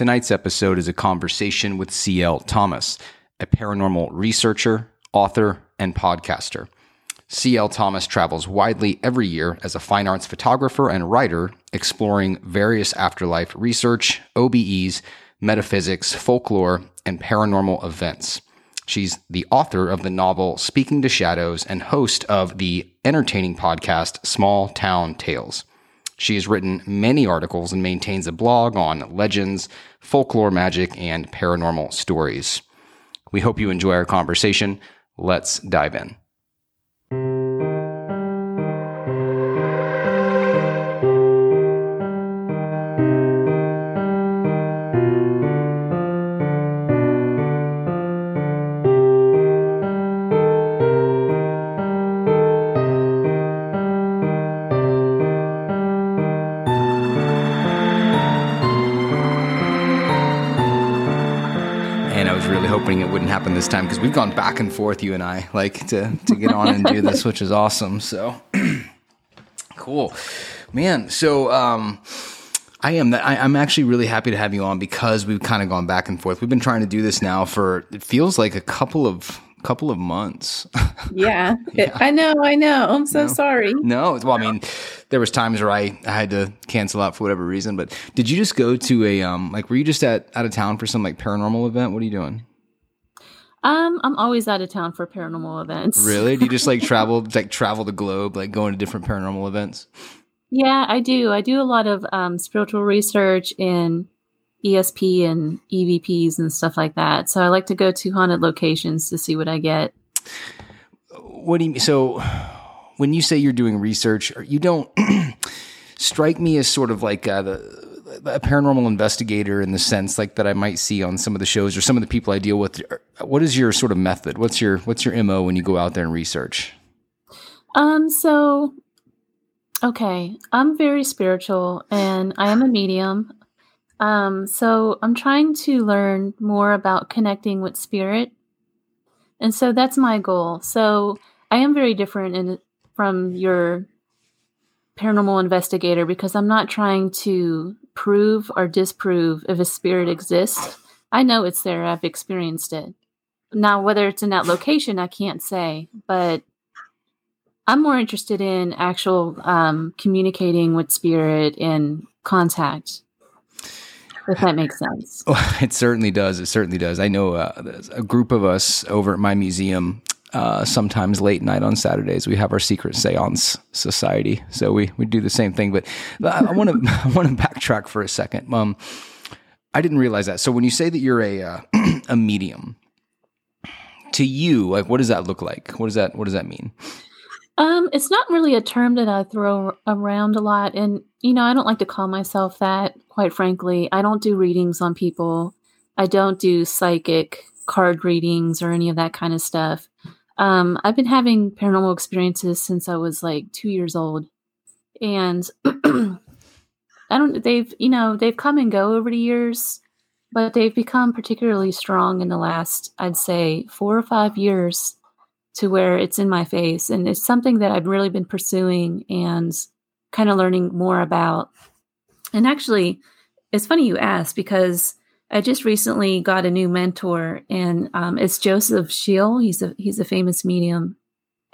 Tonight's episode is a conversation with C.L. Thomas, a paranormal researcher, author, and podcaster. C.L. Thomas travels widely every year as a fine arts photographer and writer, exploring various afterlife research, OBEs, metaphysics, folklore, and paranormal events. She's the author of the novel Speaking to Shadows and host of the entertaining podcast Small Town Tales. She has written many articles and maintains a blog on legends, folklore magic, and paranormal stories. We hope you enjoy our conversation. Let's dive in. This time because we've gone back and forth, you and I, like to to get on and do this, which is awesome. So cool, man. So um, I am. I, I'm actually really happy to have you on because we've kind of gone back and forth. We've been trying to do this now for it feels like a couple of couple of months. yeah, yeah. I know. I know. I'm so no. sorry. No, well, I mean, there was times where I, I had to cancel out for whatever reason. But did you just go to a um like were you just at out of town for some like paranormal event? What are you doing? Um, I'm always out of town for paranormal events. Really? Do you just like travel, like travel the globe, like going to different paranormal events? Yeah, I do. I do a lot of um, spiritual research in ESP and EVPs and stuff like that. So I like to go to haunted locations to see what I get. What do you mean? So when you say you're doing research, you don't strike me as sort of like uh, the a paranormal investigator in the sense like that I might see on some of the shows or some of the people I deal with. What is your sort of method? What's your what's your mo when you go out there and research? Um. So, okay, I'm very spiritual and I am a medium. Um. So I'm trying to learn more about connecting with spirit, and so that's my goal. So I am very different in from your paranormal investigator because I'm not trying to prove or disprove if a spirit exists. I know it's there, I've experienced it. Now, whether it's in that location, I can't say, but I'm more interested in actual um, communicating with spirit and contact. If that makes sense. It certainly does. It certainly does. I know uh, a group of us over at my museum uh, sometimes late night on Saturdays we have our secret seance society. So we, we do the same thing. But I want to I want to backtrack for a second. Um, I didn't realize that. So when you say that you're a uh, a medium, to you, like what does that look like? What does that what does that mean? Um, it's not really a term that I throw around a lot, and you know I don't like to call myself that. Quite frankly, I don't do readings on people. I don't do psychic card readings or any of that kind of stuff. Um, I've been having paranormal experiences since I was like two years old, and I don't. They've you know they've come and go over the years, but they've become particularly strong in the last I'd say four or five years, to where it's in my face, and it's something that I've really been pursuing and kind of learning more about. And actually, it's funny you ask because I just recently got a new mentor, and um, it's Joseph Scheel. He's a he's a famous medium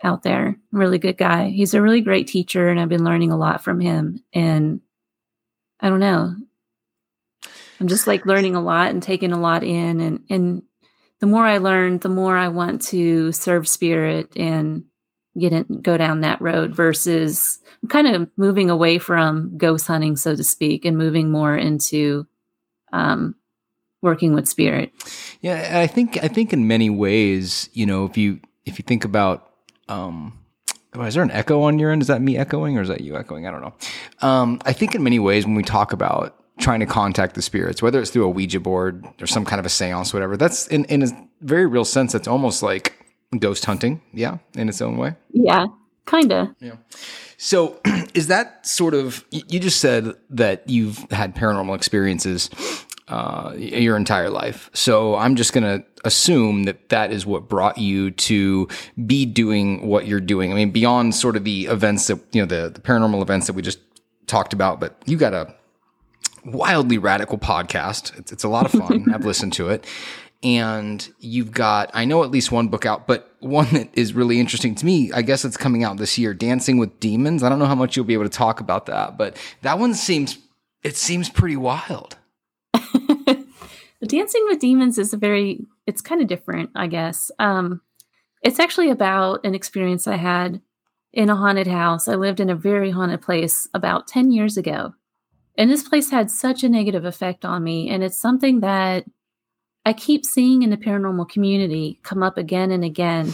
out there, really good guy. He's a really great teacher, and I've been learning a lot from him. And I don't know, I'm just like learning a lot and taking a lot in, and and the more I learn, the more I want to serve spirit and get in, go down that road. Versus I'm kind of moving away from ghost hunting, so to speak, and moving more into um, working with spirit. Yeah, I think I think in many ways, you know, if you if you think about um oh, is there an echo on your end? Is that me echoing or is that you echoing? I don't know. Um, I think in many ways when we talk about trying to contact the spirits, whether it's through a Ouija board or some kind of a seance, whatever, that's in, in a very real sense, that's almost like ghost hunting. Yeah. In its own way. Yeah. Kinda. Yeah. So is that sort of, you just said that you've had paranormal experiences uh, your entire life. So I'm just going to assume that that is what brought you to be doing what you're doing. I mean, beyond sort of the events that, you know, the, the paranormal events that we just talked about, but you got a wildly radical podcast. It's, it's a lot of fun. I've listened to it. And you've got, I know at least one book out, but one that is really interesting to me. I guess it's coming out this year, Dancing with Demons. I don't know how much you'll be able to talk about that, but that one seems, it seems pretty wild. Dancing with Demons is a very, it's kind of different, I guess. Um, it's actually about an experience I had in a haunted house. I lived in a very haunted place about 10 years ago. And this place had such a negative effect on me. And it's something that I keep seeing in the paranormal community come up again and again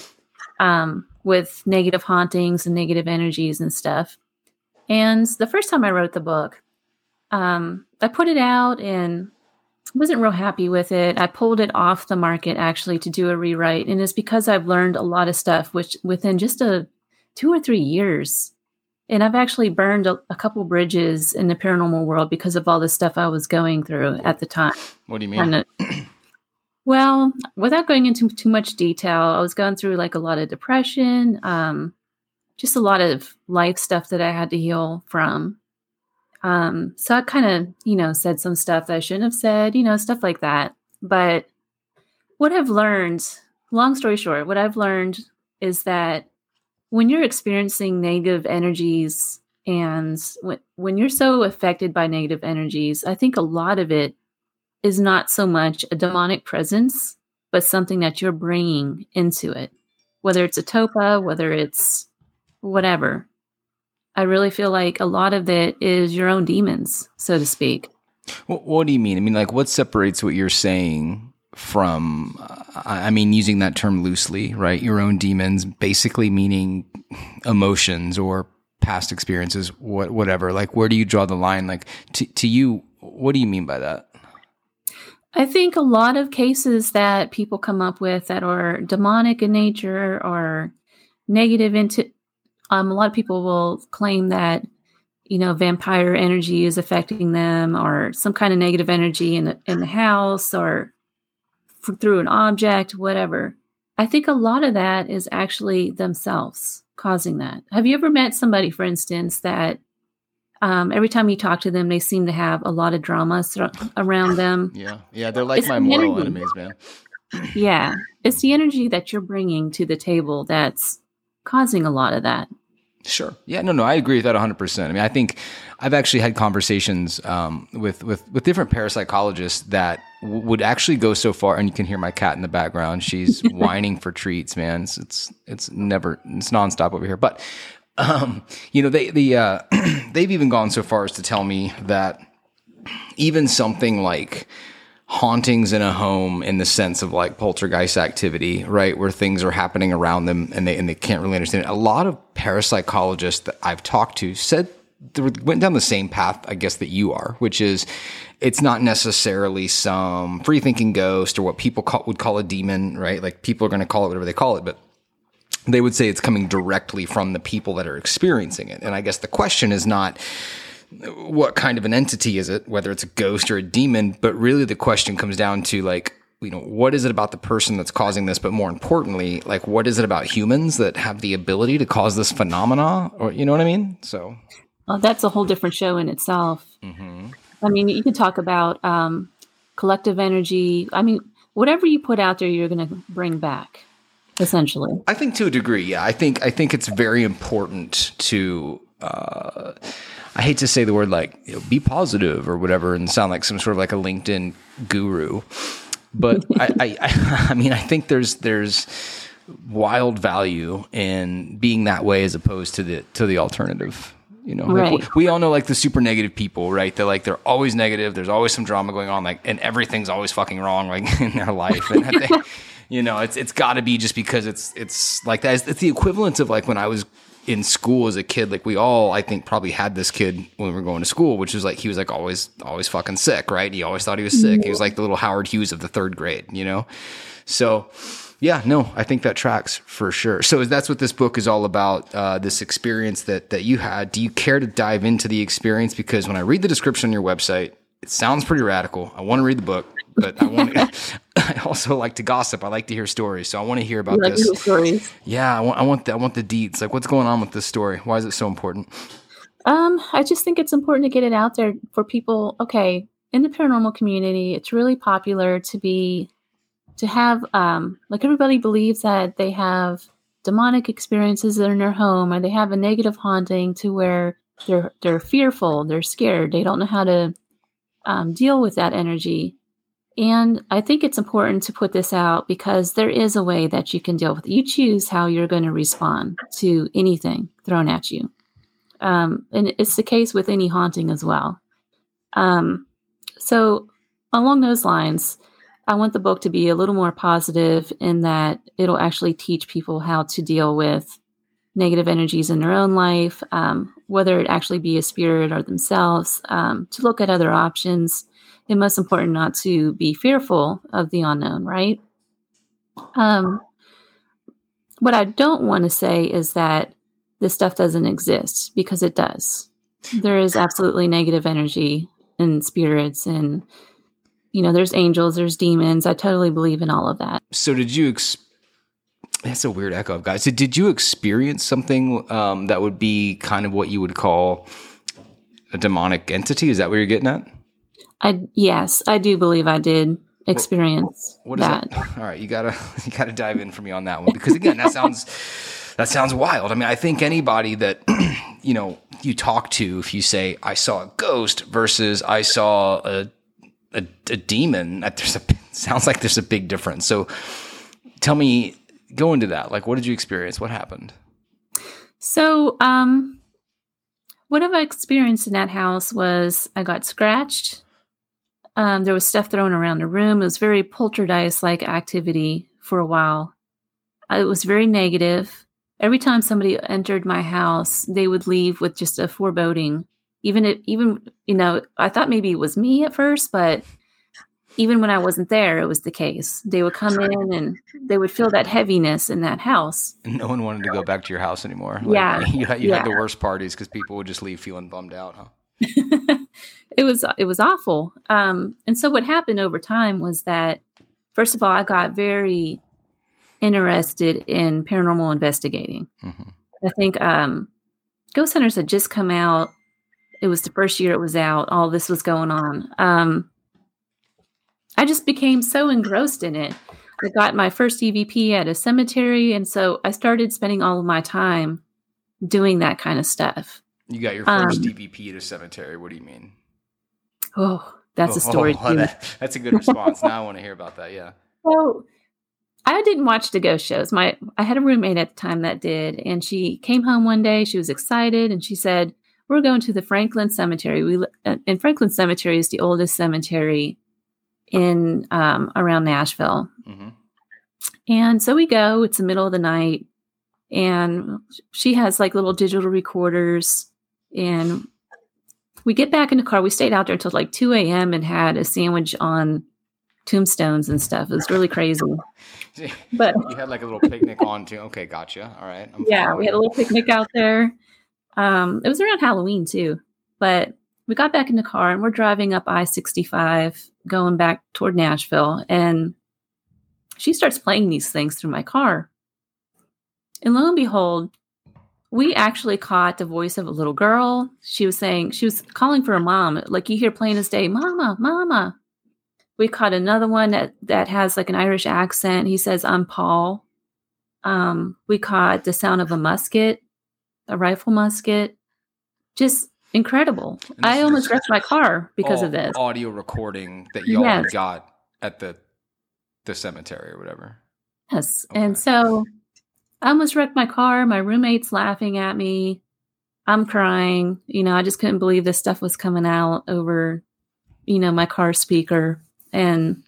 um, with negative hauntings and negative energies and stuff. And the first time I wrote the book, um, I put it out and wasn't real happy with it. I pulled it off the market actually to do a rewrite, and it's because I've learned a lot of stuff, which within just a two or three years, and I've actually burned a, a couple bridges in the paranormal world because of all the stuff I was going through at the time. What do you mean? well, without going into too much detail, I was going through like a lot of depression, um, just a lot of life stuff that I had to heal from. Um, so I kind of, you know, said some stuff that I shouldn't have said, you know, stuff like that. But what I've learned, long story short, what I've learned is that when you're experiencing negative energies and when, when you're so affected by negative energies, I think a lot of it is not so much a demonic presence, but something that you're bringing into it, whether it's a tulpa, whether it's whatever. I really feel like a lot of it is your own demons, so to speak. What, what do you mean? I mean, like, what separates what you're saying from, uh, I mean, using that term loosely, right? Your own demons, basically meaning emotions or past experiences, what, whatever. Like, where do you draw the line? Like, to, to you, what do you mean by that? I think a lot of cases that people come up with that are demonic in nature or negative into um, a lot of people will claim that you know vampire energy is affecting them or some kind of negative energy in the, in the house or f- through an object whatever. I think a lot of that is actually themselves causing that. Have you ever met somebody for instance that um, every time you talk to them they seem to have a lot of drama around them? Yeah. Yeah they're like it's my mortal energy. enemies man. Yeah. It's the energy that you're bringing to the table that's causing a lot of that Sure. Yeah. No. No. I agree with that 100. percent I mean, I think I've actually had conversations um, with with with different parapsychologists that w- would actually go so far, and you can hear my cat in the background. She's whining for treats, man. It's, it's it's never it's nonstop over here. But um, you know, they the uh, they've even gone so far as to tell me that even something like hauntings in a home in the sense of like poltergeist activity, right? Where things are happening around them and they, and they can't really understand it. A lot of parapsychologists that I've talked to said they went down the same path, I guess, that you are, which is it's not necessarily some free thinking ghost or what people call, would call a demon, right? Like people are going to call it whatever they call it, but they would say it's coming directly from the people that are experiencing it. And I guess the question is not, what kind of an entity is it, whether it's a ghost or a demon. But really, the question comes down to like, you know, what is it about the person that's causing this? But more importantly, like, what is it about humans that have the ability to cause this phenomena? Or, you know what I mean? So, well, that's a whole different show in itself. Mm-hmm. I mean, you can talk about um, collective energy. I mean, whatever you put out there, you're going to bring back essentially. I think to a degree, yeah. I think I think it's very important to uh, I hate to say the word like you know, be positive or whatever and sound like some sort of like a LinkedIn guru, but I, I, I mean I think there's there's wild value in being that way as opposed to the to the alternative. You know, right. like, we all know like the super negative people, right? They're like they're always negative. There's always some drama going on, like, and everything's always fucking wrong, like in their life. And they, you know, it's it's got to be just because it's it's like that. It's, it's the equivalent of like when I was in school as a kid, like we all, I think, probably had this kid when we were going to school, which was like he was like always, always fucking sick, right? He always thought he was sick. He was like the little Howard Hughes of the third grade, you know. So, yeah, no, I think that tracks for sure. So that's what this book is all about. Uh, this experience that that you had. Do you care to dive into the experience? Because when I read the description on your website, it sounds pretty radical. I want to read the book but I want. I also like to gossip. I like to hear stories, so I want to hear about this. stories. Yeah, I want. I want. The, I want the deeds. Like, what's going on with this story? Why is it so important? Um, I just think it's important to get it out there for people. Okay, in the paranormal community, it's really popular to be to have um like everybody believes that they have demonic experiences in their home or they have a negative haunting to where they're they're fearful, they're scared, they don't know how to um, deal with that energy. And I think it's important to put this out because there is a way that you can deal with it. You choose how you're going to respond to anything thrown at you. Um, and it's the case with any haunting as well. Um, so, along those lines, I want the book to be a little more positive in that it'll actually teach people how to deal with negative energies in their own life, um, whether it actually be a spirit or themselves, um, to look at other options. And most important, not to be fearful of the unknown, right? Um, what I don't want to say is that this stuff doesn't exist because it does. There is absolutely negative energy and spirits and you know there's angels there's demons i totally believe in all of that so did you ex- that's a weird echo guys. So did you experience something um, that would be kind of what you would call a demonic entity? Is that what you're getting at? I yes, I do believe I did experience what, what that. that. All right, you gotta you gotta dive in for me on that one because again, that sounds that sounds wild. I mean, I think anybody that you know you talk to, if you say I saw a ghost versus I saw a a, a demon, that there's a sounds like there's a big difference. So tell me go into that. Like, what did you experience? What happened? So, um, what have I experienced in that house was I got scratched. Um, there was stuff thrown around the room. It was very poltergeist like activity for a while. Uh, it was very negative. Every time somebody entered my house, they would leave with just a foreboding. Even if, even you know, I thought maybe it was me at first, but even when I wasn't there, it was the case. They would come in and they would feel that heaviness in that house. no one wanted to go back to your house anymore. Like, yeah, you, had, you yeah. had the worst parties because people would just leave feeling bummed out, huh? it was it was awful. Um, and so what happened over time was that first of all, I got very interested in paranormal investigating. Mm-hmm. I think um, Ghost Hunters had just come out. It was the first year it was out. All this was going on. Um, I just became so engrossed in it. I got my first EVP at a cemetery, and so I started spending all of my time doing that kind of stuff. You got your first um, EVP at a cemetery. What do you mean? Oh, that's oh, a story. Oh, that, that's a good response. now I want to hear about that. Yeah. So I didn't watch the ghost shows. My I had a roommate at the time that did, and she came home one day. She was excited, and she said, "We're going to the Franklin Cemetery. We uh, and Franklin Cemetery is the oldest cemetery in um, around Nashville. Mm-hmm. And so we go, it's the middle of the night, and she has like little digital recorders. And we get back in the car. We stayed out there until like 2 a.m. and had a sandwich on tombstones and stuff. It was really crazy. But you had like a little picnic on too. Okay, gotcha. All right. Yeah, we had a little picnic out there. Um, it was around Halloween too. But we got back in the car and we're driving up I 65 going back toward Nashville. And she starts playing these things through my car. And lo and behold, we actually caught the voice of a little girl. She was saying, she was calling for her mom. Like you hear plain as day, Mama, Mama. We caught another one that, that has like an Irish accent. He says, I'm Paul. Um, we caught the sound of a musket, a rifle musket. Just incredible. I almost wrecked my car because of this audio recording that y'all yes. got at the the cemetery or whatever. Yes, okay. and so I almost wrecked my car. My roommate's laughing at me. I'm crying. You know, I just couldn't believe this stuff was coming out over, you know, my car speaker, and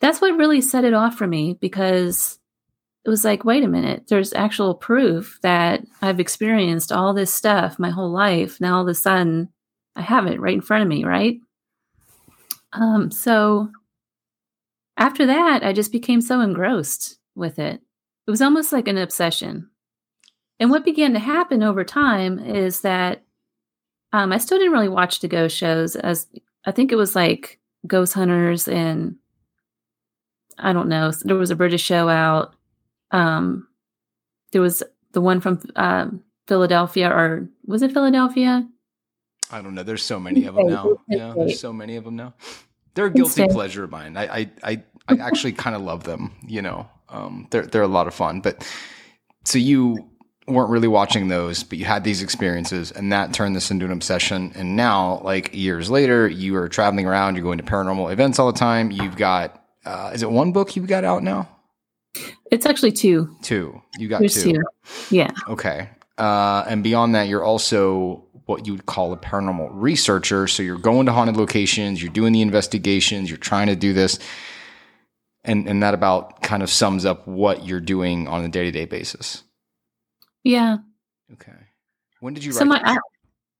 that's what really set it off for me because it was like, wait a minute, there's actual proof that I've experienced all this stuff my whole life. Now all of a sudden I have it right in front of me, right? Um, so after that, I just became so engrossed with it. It was almost like an obsession. And what began to happen over time is that um, I still didn't really watch the ghost shows as I think it was like Ghost Hunters and I don't know. There was a British show out um, there was the one from um, Philadelphia, or was it Philadelphia? I don't know. There's so many of them now. Yeah, there's so many of them now. They're a guilty pleasure of mine. I I I, I actually kind of love them. You know, um, they're they're a lot of fun. But so you weren't really watching those, but you had these experiences, and that turned this into an obsession. And now, like years later, you are traveling around. You're going to paranormal events all the time. You've got uh, is it one book you've got out now? It's actually two. Two. You got two. two. Yeah. Okay. Uh, and beyond that, you're also what you would call a paranormal researcher. So you're going to haunted locations, you're doing the investigations, you're trying to do this. And, and that about kind of sums up what you're doing on a day to day basis. Yeah. Okay. When did you so write? My, I,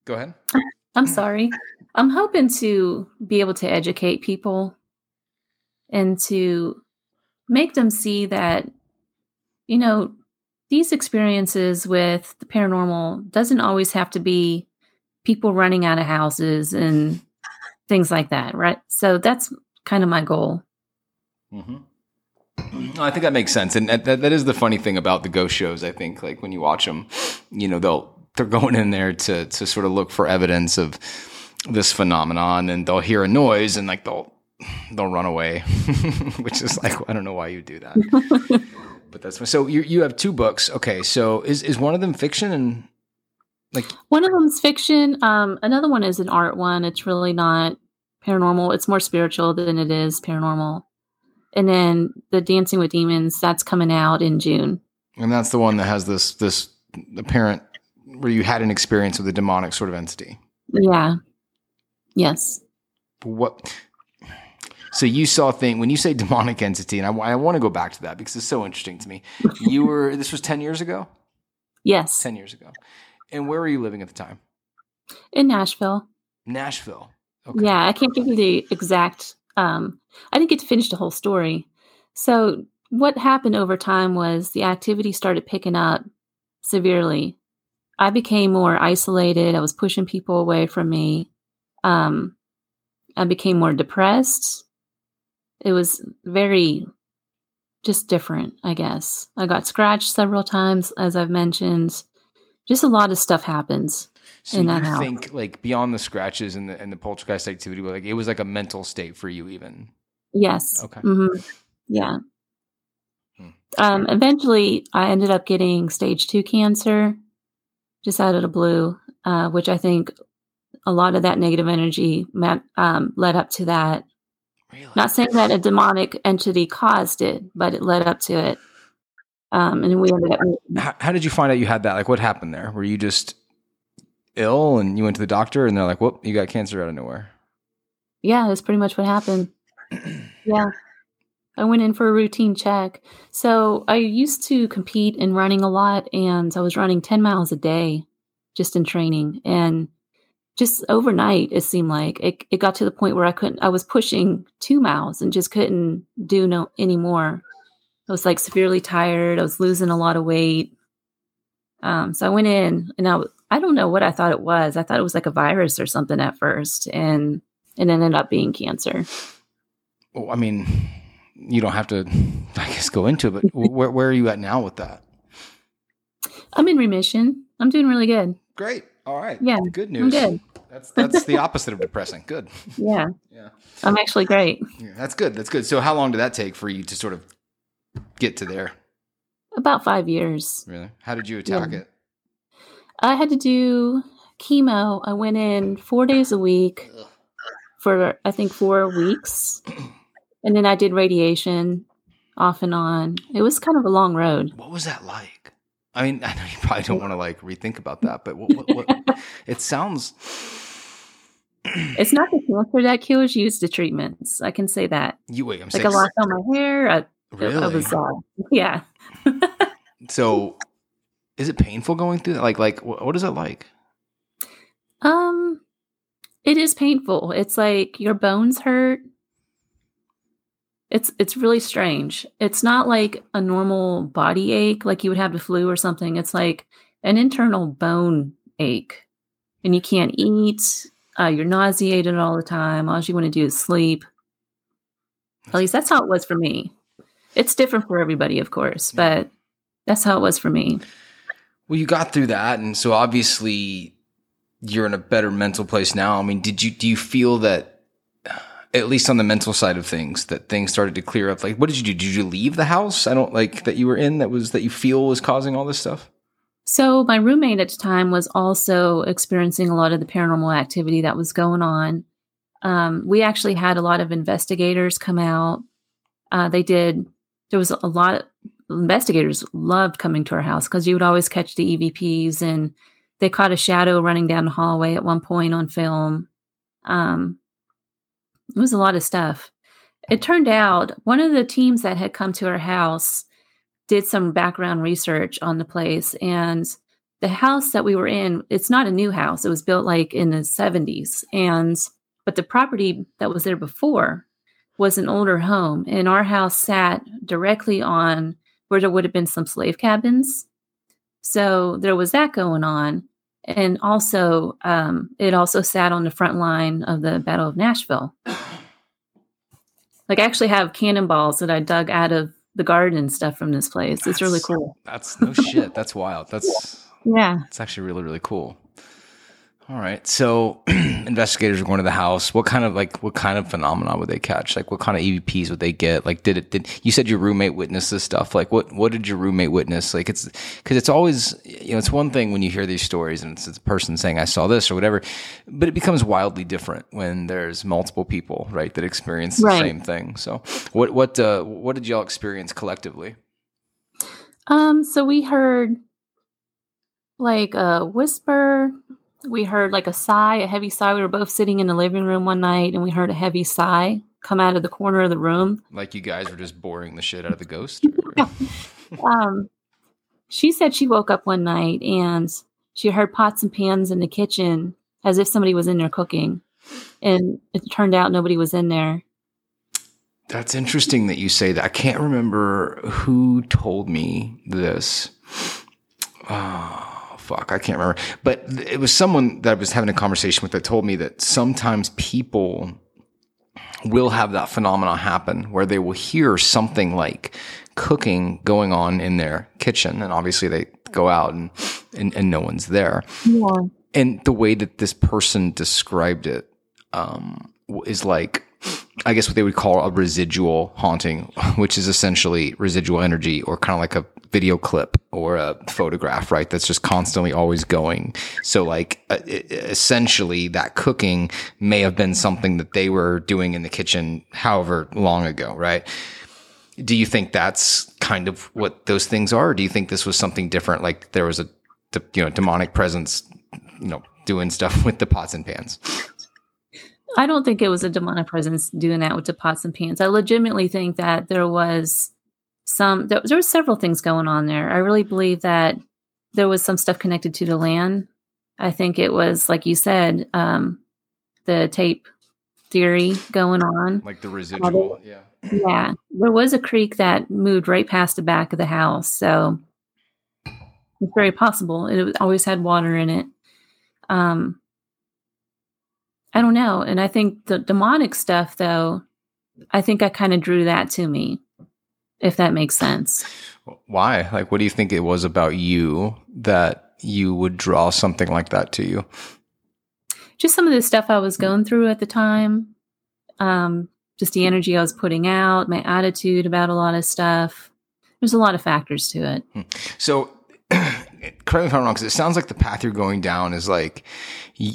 Go ahead. I'm sorry. I'm hoping to be able to educate people and to make them see that, you know, these experiences with the paranormal doesn't always have to be people running out of houses and things like that, right? So that's kind of my goal. Mm-hmm. I think that makes sense, and that, that is the funny thing about the ghost shows. I think, like when you watch them, you know, they'll they're going in there to to sort of look for evidence of this phenomenon, and they'll hear a noise, and like they'll they'll run away, which is like I don't know why you do that. but that's so you you have two books. Okay, so is is one of them fiction and like one of them's fiction. Um, another one is an art one. It's really not paranormal. It's more spiritual than it is paranormal. And then the Dancing with Demons that's coming out in June. And that's the one that has this this apparent where you had an experience with a demonic sort of entity. Yeah. Yes. What so you saw thing when you say demonic entity, and I, I want to go back to that because it's so interesting to me. You were this was ten years ago. Yes, ten years ago. And where were you living at the time? In Nashville. Nashville. Okay. Yeah, I can't give you the exact. Um, I didn't get to finish the whole story. So what happened over time was the activity started picking up severely. I became more isolated. I was pushing people away from me. Um, I became more depressed it was very just different, I guess. I got scratched several times, as I've mentioned. Just a lot of stuff happens so you house. think like beyond the scratches and the and the poltergeist activity, like it was like a mental state for you, even. Yes. Okay. Mm-hmm. Yeah. Hmm. Um, eventually, I ended up getting stage two cancer, just out of the blue, uh, which I think a lot of that negative energy met, um, led up to that. Really? Not saying that a demonic entity caused it, but it led up to it. Um, and we ended up. How, how, did you find out you had that? Like, what happened there? Were you just ill and you went to the doctor and they're like, "Whoop, you got cancer out of nowhere"? Yeah, that's pretty much what happened. yeah. I went in for a routine check. So I used to compete in running a lot, and I was running 10 miles a day just in training. And just overnight it seemed like it, it got to the point where i couldn't i was pushing two miles and just couldn't do no anymore i was like severely tired i was losing a lot of weight um, so i went in and I, I don't know what i thought it was i thought it was like a virus or something at first and it ended up being cancer well i mean you don't have to i guess go into it but where, where are you at now with that i'm in remission i'm doing really good great all right. Yeah. Good news. I'm good. That's that's the opposite of depressing. Good. Yeah. Yeah. I'm actually great. Yeah, that's good. That's good. So how long did that take for you to sort of get to there? About five years. Really? How did you attack yeah. it? I had to do chemo. I went in four days a week for I think four weeks. And then I did radiation off and on. It was kind of a long road. What was that like? I mean, I know you probably don't want to like rethink about that, but what, what, what, it sounds. it's not the cancer that kills you; it's the treatments. I can say that. You wait. I'm like I lost all my hair. I, really? I was, uh, yeah. so, is it painful going through that? Like, like what is it like? Um, it is painful. It's like your bones hurt it's it's really strange. It's not like a normal body ache like you would have the flu or something. It's like an internal bone ache, and you can't eat. Uh, you're nauseated all the time. All you want to do is sleep. At least that's how it was for me. It's different for everybody, of course, but that's how it was for me. Well, you got through that, and so obviously you're in a better mental place now. I mean, did you do you feel that at least on the mental side of things that things started to clear up? Like, what did you do? Did you leave the house? I don't like that you were in that was that you feel was causing all this stuff. So my roommate at the time was also experiencing a lot of the paranormal activity that was going on. Um, we actually had a lot of investigators come out. Uh, they did. There was a lot investigators loved coming to our house because you would always catch the EVPs, and they caught a shadow running down the hallway at one point on film. Um, it was a lot of stuff. It turned out one of the teams that had come to our house did some background research on the place and the house that we were in it's not a new house it was built like in the 70s and but the property that was there before was an older home and our house sat directly on where there would have been some slave cabins so there was that going on and also um, it also sat on the front line of the battle of nashville like i actually have cannonballs that i dug out of the garden and stuff from this place. That's, it's really cool. That's no shit. That's wild. That's yeah. It's actually really really cool. All right. So investigators are going to the house. What kind of like what kind of phenomena would they catch? Like what kind of EVPs would they get? Like did it did you said your roommate witnessed this stuff? Like what what did your roommate witness? Like it's cuz it's always you know it's one thing when you hear these stories and it's, it's a person saying I saw this or whatever, but it becomes wildly different when there's multiple people, right, that experience the right. same thing. So what what uh what did y'all experience collectively? Um so we heard like a whisper we heard like a sigh, a heavy sigh. We were both sitting in the living room one night and we heard a heavy sigh come out of the corner of the room. Like you guys were just boring the shit out of the ghost? um, she said she woke up one night and she heard pots and pans in the kitchen as if somebody was in there cooking. And it turned out nobody was in there. That's interesting that you say that. I can't remember who told me this. Oh fuck, I can't remember. But it was someone that I was having a conversation with that told me that sometimes people will have that phenomenon happen where they will hear something like cooking going on in their kitchen. And obviously they go out and, and, and no one's there. Yeah. And the way that this person described it um, is like, I guess what they would call a residual haunting, which is essentially residual energy or kind of like a video clip or a photograph, right? That's just constantly always going. So like uh, essentially that cooking may have been something that they were doing in the kitchen however long ago, right? Do you think that's kind of what those things are? Or do you think this was something different? Like there was a, you know, demonic presence, you know, doing stuff with the pots and pans? I don't think it was a demonic presence doing that with the pots and pans. I legitimately think that there was some there, there were several things going on there. I really believe that there was some stuff connected to the land. I think it was like you said, um, the tape theory going on, like the residual. yeah, yeah. There was a creek that moved right past the back of the house, so it's very possible. It always had water in it. Um, I don't know, and I think the demonic stuff, though, I think I kind of drew that to me if that makes sense. Why? Like, what do you think it was about you that you would draw something like that to you? Just some of the stuff I was going through at the time. Um, just the energy I was putting out, my attitude about a lot of stuff. There's a lot of factors to it. Hmm. So, correct me if I'm wrong, because it sounds like the path you're going down is like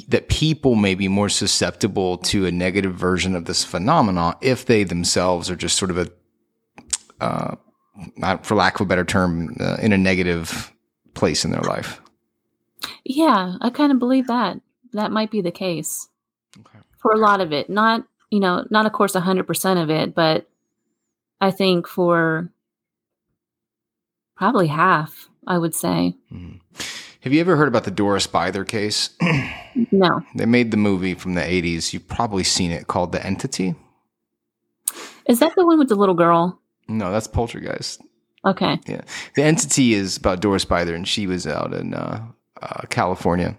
that people may be more susceptible to a negative version of this phenomenon if they themselves are just sort of a uh, not for lack of a better term, uh, in a negative place in their life. Yeah, I kind of believe that. That might be the case okay. for a lot of it. Not, you know, not of course 100% of it, but I think for probably half, I would say. Mm-hmm. Have you ever heard about the Doris Bither case? no. They made the movie from the 80s. You've probably seen it called The Entity. Is that the one with the little girl? No, that's Poltergeist. Okay. Yeah. The entity is about Doris Bither, and she was out in uh, uh, California.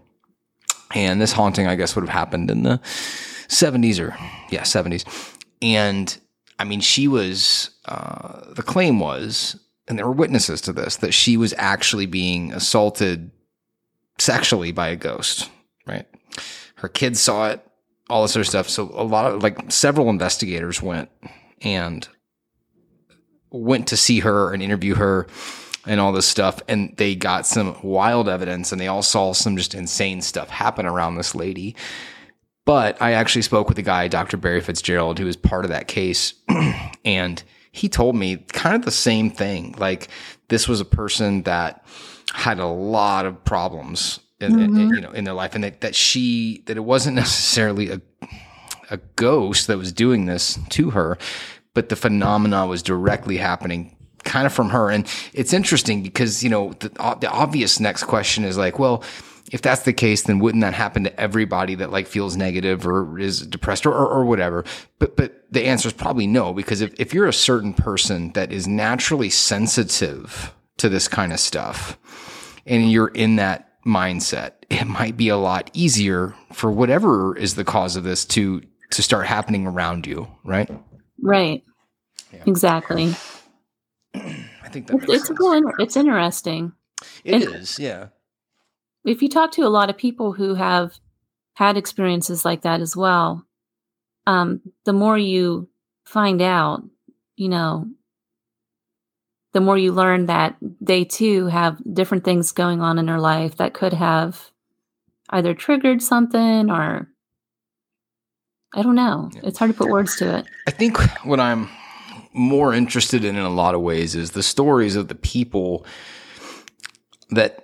And this haunting, I guess, would have happened in the 70s or, yeah, 70s. And I mean, she was, uh, the claim was and there were witnesses to this that she was actually being assaulted sexually by a ghost, right? Her kids saw it, all this other stuff. So a lot of like several investigators went and went to see her and interview her and all this stuff. And they got some wild evidence and they all saw some just insane stuff happen around this lady. But I actually spoke with a guy, Dr. Barry Fitzgerald, who was part of that case. and he told me kind of the same thing. Like this was a person that had a lot of problems in, mm-hmm. in, you know, in their life and that, that she, that it wasn't necessarily a, a ghost that was doing this to her, but the phenomena was directly happening kind of from her. And it's interesting because, you know, the, the obvious next question is like, well, if that's the case, then wouldn't that happen to everybody that like feels negative or is depressed or, or, or, whatever? But, but the answer is probably no, because if, if you're a certain person that is naturally sensitive to this kind of stuff and you're in that mindset, it might be a lot easier for whatever is the cause of this to, to start happening around you. Right. Right. Yeah. Exactly. I think that it's, it's, cool, it's interesting. It and is, yeah. If you talk to a lot of people who have had experiences like that as well, um, the more you find out, you know, the more you learn that they too have different things going on in their life that could have either triggered something or I don't know. Yeah. It's hard to put words to it. I think what I'm more interested in in a lot of ways is the stories of the people that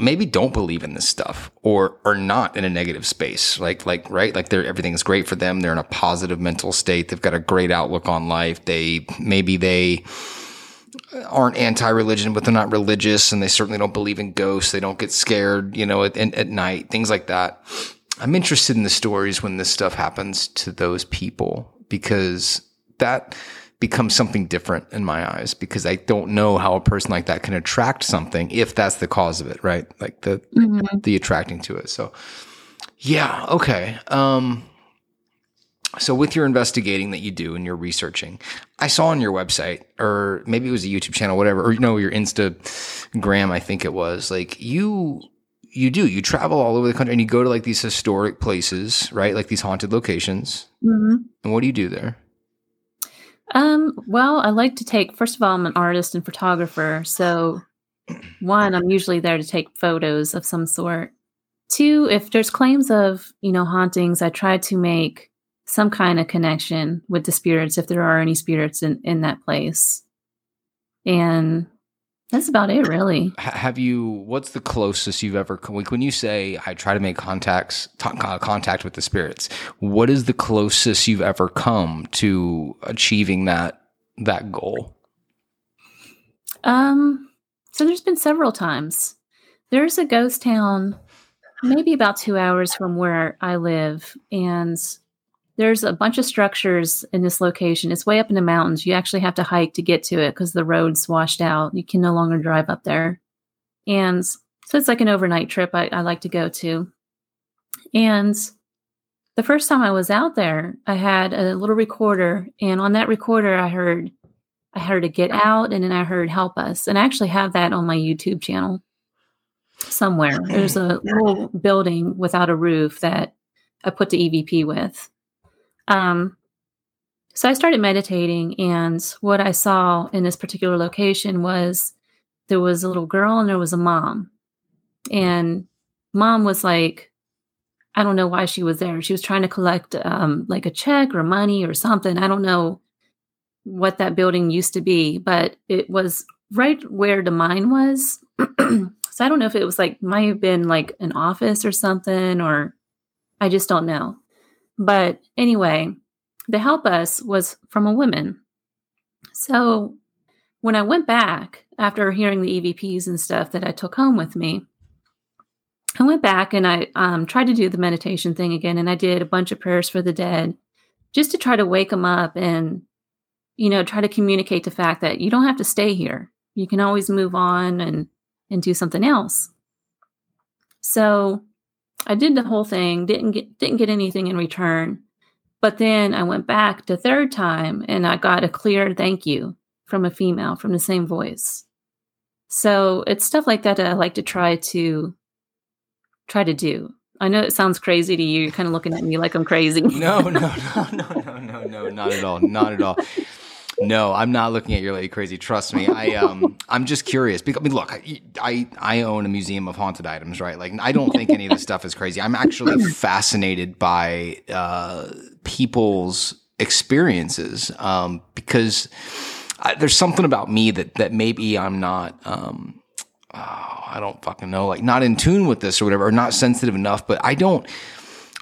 maybe don't believe in this stuff or are not in a negative space. Like like right? Like they're everything's great for them. They're in a positive mental state. They've got a great outlook on life. They maybe they aren't anti-religion but they're not religious and they certainly don't believe in ghosts. They don't get scared you know at, at night things like that. I'm interested in the stories when this stuff happens to those people because that becomes something different in my eyes because I don't know how a person like that can attract something if that's the cause of it, right? Like the mm-hmm. the attracting to it. So yeah, okay. Um so with your investigating that you do and your researching, I saw on your website or maybe it was a YouTube channel, whatever, or you know, your Instagram, I think it was, like you you do you travel all over the country and you go to like these historic places right like these haunted locations mm-hmm. and what do you do there um, well, I like to take, first of all, I'm an artist and photographer. So, one, I'm usually there to take photos of some sort. Two, if there's claims of, you know, hauntings, I try to make some kind of connection with the spirits if there are any spirits in, in that place. And that's about it, really. Have you? What's the closest you've ever? Like when you say, "I try to make contacts, contact with the spirits." What is the closest you've ever come to achieving that that goal? Um. So there's been several times. There's a ghost town, maybe about two hours from where I live, and there's a bunch of structures in this location. It's way up in the mountains. You actually have to hike to get to it because the road's washed out. You can no longer drive up there. And so it's like an overnight trip I, I like to go to. And the first time I was out there, I had a little recorder, and on that recorder, I heard I heard a get out, and then I heard help us, and I actually have that on my YouTube channel somewhere. There's a little building without a roof that I put the EVP with, um, so I started meditating, and what I saw in this particular location was there was a little girl and there was a mom. And mom was like, I don't know why she was there. She was trying to collect um, like a check or money or something. I don't know what that building used to be, but it was right where the mine was. so I don't know if it was like, might have been like an office or something, or I just don't know. But anyway, the help us was from a woman. So when I went back after hearing the EVPs and stuff that I took home with me, I went back and I um, tried to do the meditation thing again, and I did a bunch of prayers for the dead, just to try to wake them up and, you know, try to communicate the fact that you don't have to stay here. You can always move on and and do something else. So I did the whole thing, didn't get didn't get anything in return. But then I went back the third time and I got a clear thank you from a female from the same voice. So it's stuff like that that I like to try to try to do. I know it sounds crazy to you. You're kind of looking at me like I'm crazy. No, no, no, no, no, no, no, not at all. Not at all. No, I'm not looking at your lady crazy. Trust me. I um, I'm just curious because I mean, look, I, I I own a museum of haunted items, right? Like, I don't think any of this stuff is crazy. I'm actually fascinated by uh, people's experiences um, because I, there's something about me that that maybe I'm not. Um, oh, I don't fucking know, like not in tune with this or whatever, or not sensitive enough. But I don't.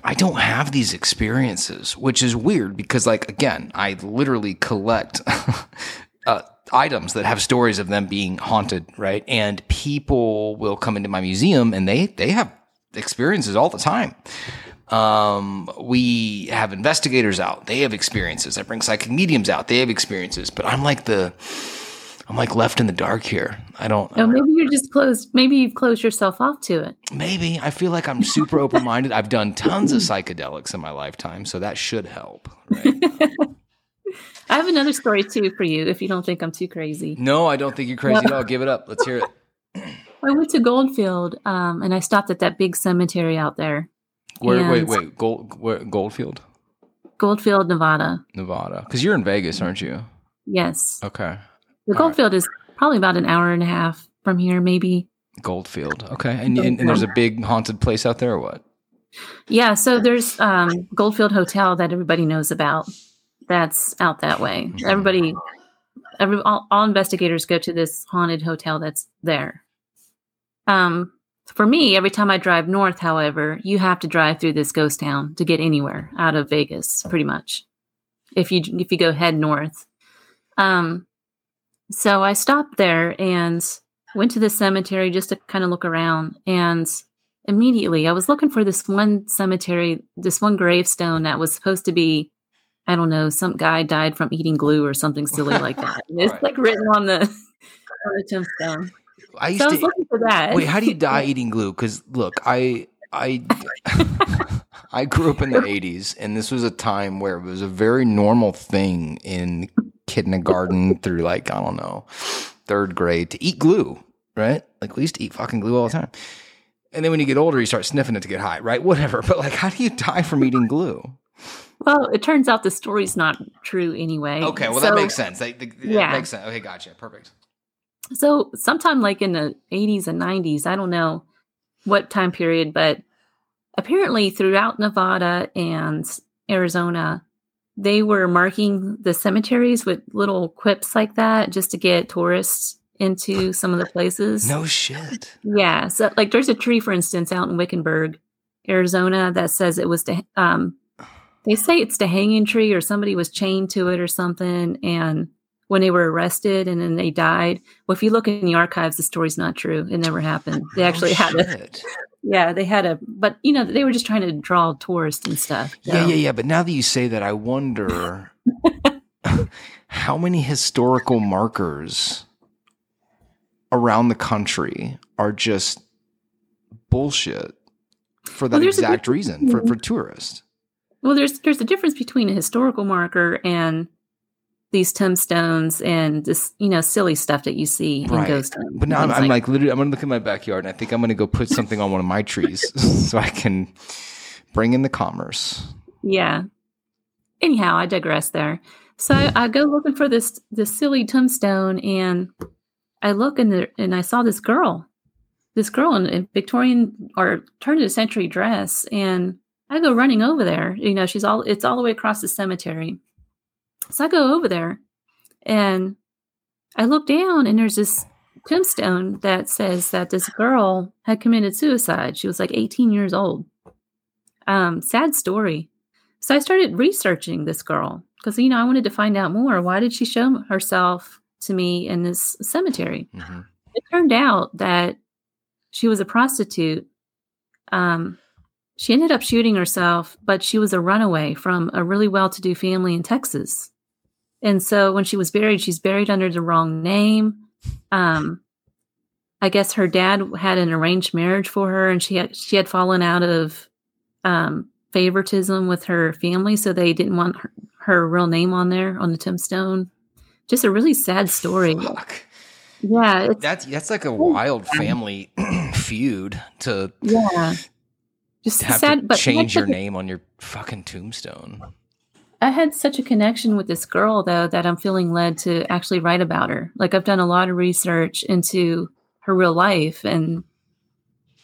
I don't have these experiences, which is weird because, like, again, I literally collect uh, items that have stories of them being haunted, right? And people will come into my museum and they they have experiences all the time. Um, we have investigators out; they have experiences. I bring psychic mediums out; they have experiences. But I'm like the I'm like left in the dark here. I don't. Oh, maybe you're just closed. Maybe you've closed yourself off to it. Maybe I feel like I'm super open minded. I've done tons of psychedelics in my lifetime, so that should help. Right? I have another story too for you if you don't think I'm too crazy. No, I don't think you're crazy at all. Give it up. Let's hear it. I went to Goldfield um, and I stopped at that big cemetery out there. Where? Wait, wait. Gold, where, Goldfield? Goldfield, Nevada. Nevada. Because you're in Vegas, aren't you? Yes. Okay. The Goldfield right. is probably about an hour and a half from here, maybe. Goldfield. Okay. And, and, and, there's a big haunted place out there or what? Yeah. So there's um, Goldfield Hotel that everybody knows about. That's out that way. Mm-hmm. Everybody, every, all, all investigators go to this haunted hotel that's there. Um, for me, every time I drive north, however, you have to drive through this ghost town to get anywhere out of Vegas, pretty much. If you if you go head north, um, so I stopped there and went to the cemetery just to kind of look around. And immediately I was looking for this one cemetery, this one gravestone that was supposed to be, I don't know, some guy died from eating glue or something silly like that. It's right. like written on the, on the tombstone. I used so I was to, looking for that. Wait, how do you die eating glue? Because look, I I I grew up in the 80s and this was a time where it was a very normal thing in kindergarten through like, I don't know, third grade to eat glue, right? Like we used to eat fucking glue all the time. And then when you get older, you start sniffing it to get high, right? Whatever. But like, how do you die from eating glue? Well, it turns out the story's not true anyway. Okay, well so, that makes sense. That, that, yeah, makes sense. Okay, gotcha. Perfect. So sometime like in the 80s and 90s, I don't know what time period, but apparently throughout Nevada and Arizona, they were marking the cemeteries with little quips like that just to get tourists into some of the places. No shit. Yeah. So, like, there's a tree, for instance, out in Wickenburg, Arizona, that says it was to, um, they say it's the hanging tree or somebody was chained to it or something. And when they were arrested and then they died. Well, if you look in the archives, the story's not true. It never happened. They actually oh, had a yeah, they had a, but you know, they were just trying to draw tourists and stuff. So. Yeah, yeah, yeah. But now that you say that, I wonder how many historical markers around the country are just bullshit for that well, exact reason for, for tourists. Well, there's there's a difference between a historical marker and these tombstones and this, you know, silly stuff that you see right. in ghost towns. But now I'm, I'm like, literally, I'm gonna look at my backyard and I think I'm gonna go put something on one of my trees so I can bring in the commerce. Yeah. Anyhow, I digress there. So I, I go looking for this this silly tombstone, and I look in the and I saw this girl, this girl in a Victorian or turn of the century dress, and I go running over there. You know, she's all it's all the way across the cemetery so I go over there and I look down and there's this tombstone that says that this girl had committed suicide. She was like 18 years old. Um, sad story. So I started researching this girl because, you know, I wanted to find out more. Why did she show herself to me in this cemetery? Mm-hmm. It turned out that she was a prostitute. Um, she ended up shooting herself, but she was a runaway from a really well to do family in Texas. And so when she was buried, she's buried under the wrong name. Um, I guess her dad had an arranged marriage for her, and she had she had fallen out of um, favoritism with her family, so they didn't want her, her real name on there on the tombstone. just a really sad story. Fuck. Yeah, it's, That's that's like a wild family feud to yeah. Just have sad, to but change your name on your fucking tombstone. I had such a connection with this girl though that I'm feeling led to actually write about her. Like I've done a lot of research into her real life and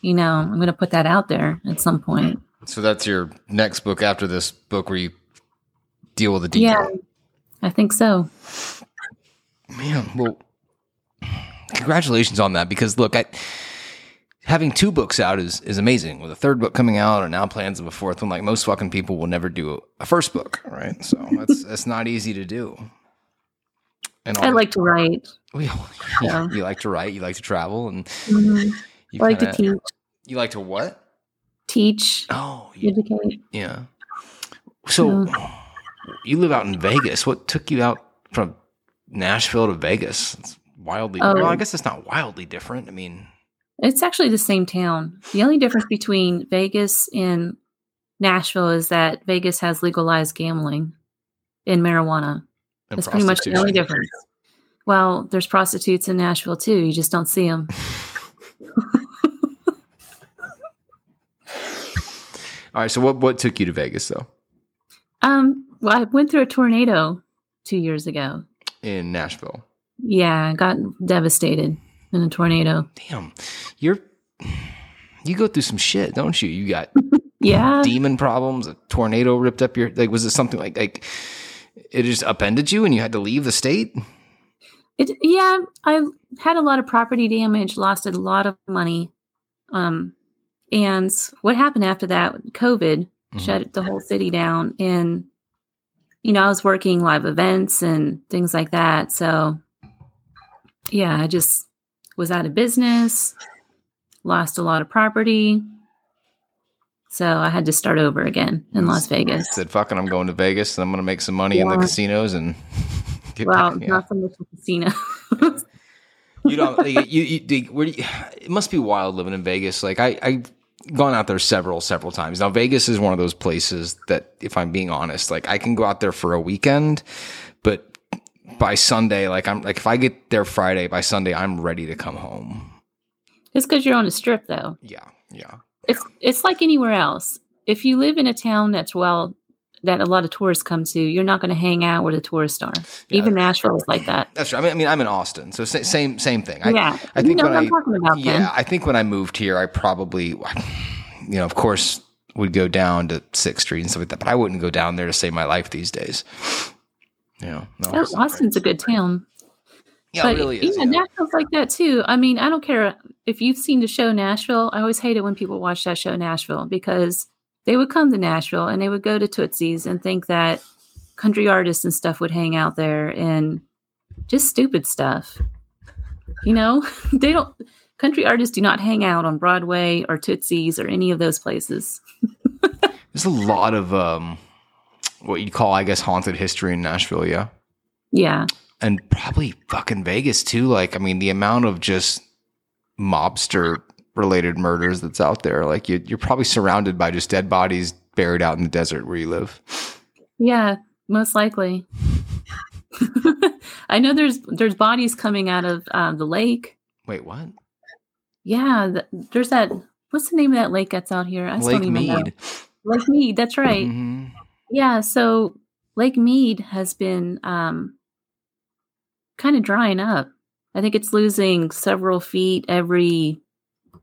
you know, I'm going to put that out there at some point. So that's your next book after this book where you deal with the detail. Yeah. I think so. Man, well, congratulations on that because look, I having two books out is is amazing. With a third book coming out, and now plans of a fourth one, like most fucking people will never do a, a first book, right? So that's that's not easy to do. And I like to write. you, Yeah. you like to write, you like to travel, and Mhm. you I like to kinda- teach, You like to what? teach, Oh, you, educate. yeah. So you live out in Vegas. What took you out from Nashville to Vegas? It's wildly. Oh. Well, I guess it's not wildly different. I mean, It's actually the same town. The only difference between Vegas and Nashville is that Vegas has legalized gambling in marijuana. and That's pretty much the only difference. Well, there's prostitutes in Nashville too. You just don't see them. All right. So what what took you to Vegas though? Um, well, I went through a tornado two years ago. In Nashville. Yeah, I got devastated in a tornado. Damn, you're you go through some shit, don't you? You got Yeah, demon problems. A tornado ripped up your like. Was it something like like it just upended you and you had to leave the state? it. Yeah, I had a lot of property damage, lost a lot of money. Um, and what happened after that? COVID Mhm. shut the whole city down, and you know I was working live events and things like that. So yeah, I just was out of business, lost a lot of property. So I had to start over again in Las Vegas. I Said, "Fucking, I'm going to Vegas and I'm going to make some money in the casinos and get Well, back." Yeah. not so much a casino. you don't. Like, you, you, the- where do you, it must be wild living in Vegas. Like I, I've gone out there several, several times. Now Vegas is one of those places that, if I'm being honest, like I can go out there for a weekend, by Sunday, like I'm like if I get there Friday, by Sunday I'm ready to come home. it's because you're on a strip, though. Yeah, yeah. It's it's like anywhere else. If you live in a town that's well that a lot of tourists come to, you're not going to hang out where the tourists are. Yeah. Even Nashville is like that. That's right. I mean, I mean, I'm in Austin, so sa- same, same thing. I, yeah, I you think know when I'm I- talking about. yeah, Ken. I think when I moved here, I probably, you know, of course, would go down to Sixth Street and stuff like that, but I wouldn't go down there to save my life these days. Know, no, Oh, Austin's a good town. yeah, but it really is. yeah, yeah. Nashville's like that too. I mean, I don't care if you've seen the show Nashville. I always hate it when people watch that show Nashville because they would come to Nashville and they would go to Tootsie's and think that country artists and stuff would hang out there and just stupid stuff. You know, they don't. Country artists do not hang out on Broadway or Tootsie's or any of those places. There's a lot of um, what you'd call, I guess, haunted history in Nashville. Yeah, Yeah, and probably fucking Vegas too. Like, I mean, the amount of just mobster related murders that's out there. Like, you, you're probably surrounded by just dead bodies buried out in the desert where you live. yeah, most likely. I know there's there's bodies coming out of um, the lake. Wait, what? Yeah, th- there's that. What's the name of that lake that's out here? I Lake don't even know. Mead. Lake Mead. That's right. Mhm. Yeah. So Lake Mead has been um, kind of drying up. I think it's losing several feet every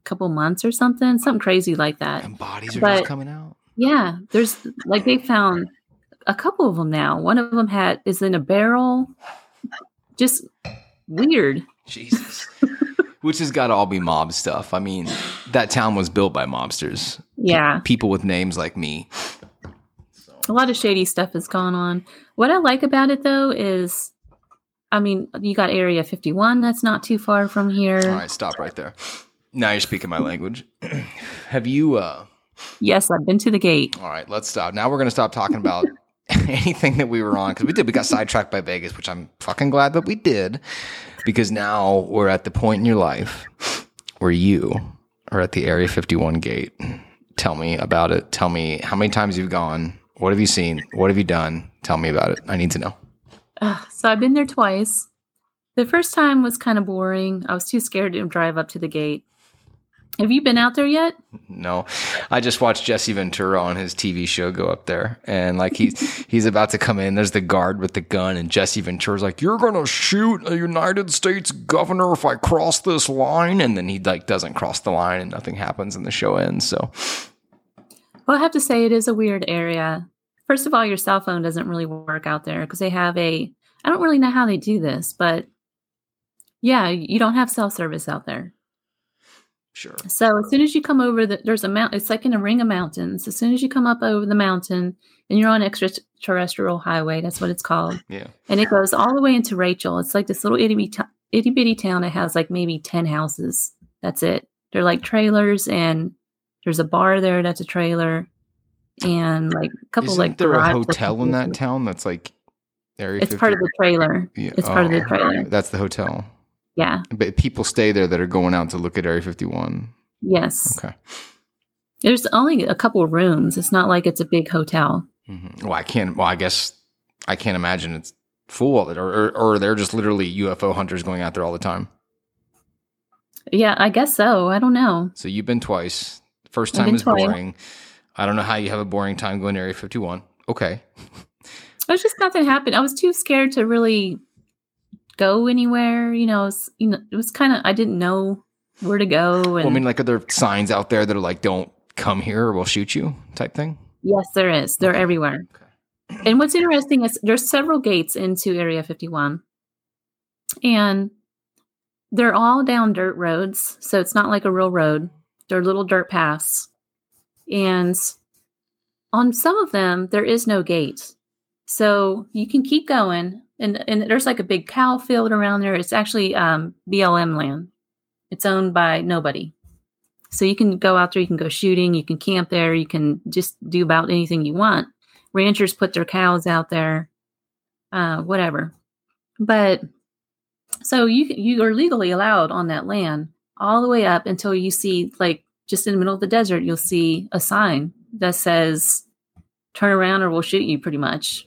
couple months or something. Something crazy like that. And bodies are But- just coming out. Yeah. There's like they found a couple of them now. One of them had is in a barrel. Just weird. Jesus. Which has got to all be mob stuff. I mean, that town was built by mobsters, Yeah. people with names like me. A lot of shady stuff has gone on. What I like about it though is, I mean, you got Area 51 that's not too far from here. All right, stop right there. Now you're speaking my language. Have you? uh Yes, I've been to the gate. All right, let's stop. Now we're going to stop talking about anything that we were on because we did. We got sidetracked by Vegas, which I'm fucking glad that we did because now we're at the point in your life where you are at the Area 51 gate. Tell me about it. Tell me how many times you've gone. What have you seen? What have you done? Tell me about it. I need to know. Ugh, so I've been there twice. The first time was kind of boring. I was too scared to drive up to the gate. Have you been out there yet? No, I just watched Jesse Ventura on his TV show go up there, and like he's he's about to come in. There's the guard with the gun, and Jesse Ventura's like, "You're gonna shoot a United States governor if I cross this line," and then he like doesn't cross the line, and nothing happens, and the show ends. So, well, I have to say it is a weird area. First of all, your cell phone doesn't really work out there because they have a. I don't really know how they do this, but yeah, you don't have cell service out there. Sure. So as soon as you come over, the, there's a mount. It's like in a ring of mountains. As soon as you come up over the mountain, and you're on extraterrestrial highway, that's what it's called. Yeah. And it goes all the way into Rachel. It's like this little itty bitty, itty bitty town that has like maybe ten houses. That's it. They're like trailers, and there's a bar there that's a trailer, and like a couple Isn't like there a hotel in that town that's like area? It's part of the trailer. Yeah. It's part of the oh, trailer. That's the hotel. Yeah. But people stay there that are going out to look at Area 51. Yes. Okay. There's only a couple of rooms. It's not like it's a big hotel. hmm Well, I can't. Well, I guess I can't imagine it's full it, or, or or they're just literally UFO hunters going out there all the time. Yeah, I guess so. I don't know. So you've been twice. First time was twice. boring. I don't know how you have a boring time going to Area 51. Okay. It was just nothing happened. I was too scared to really go anywhere. You know, it was, you know, it was kind of I didn't know where to go. And Well, I mean, like, are there signs out there that are like, "Don't come here, or we'll shoot you," type thing? yes, there is. They're Okay. everywhere. And what's interesting is there's several gates into Area 51, and they're all down dirt roads. So it's not like a real road. They're little dirt paths, and on some of them there is no gate. So you can keep going, and and there's like a big cow field around there. It's actually um, BLM land. It's owned by nobody. So you can go out there, you can go shooting, you can camp there, you can just do about anything you want. Ranchers put their cows out there, uh, whatever. But so you you are legally allowed on that land all the way up until you see like just in the middle of the desert, you'll see a sign that says "Turn around or we'll shoot you." Pretty much.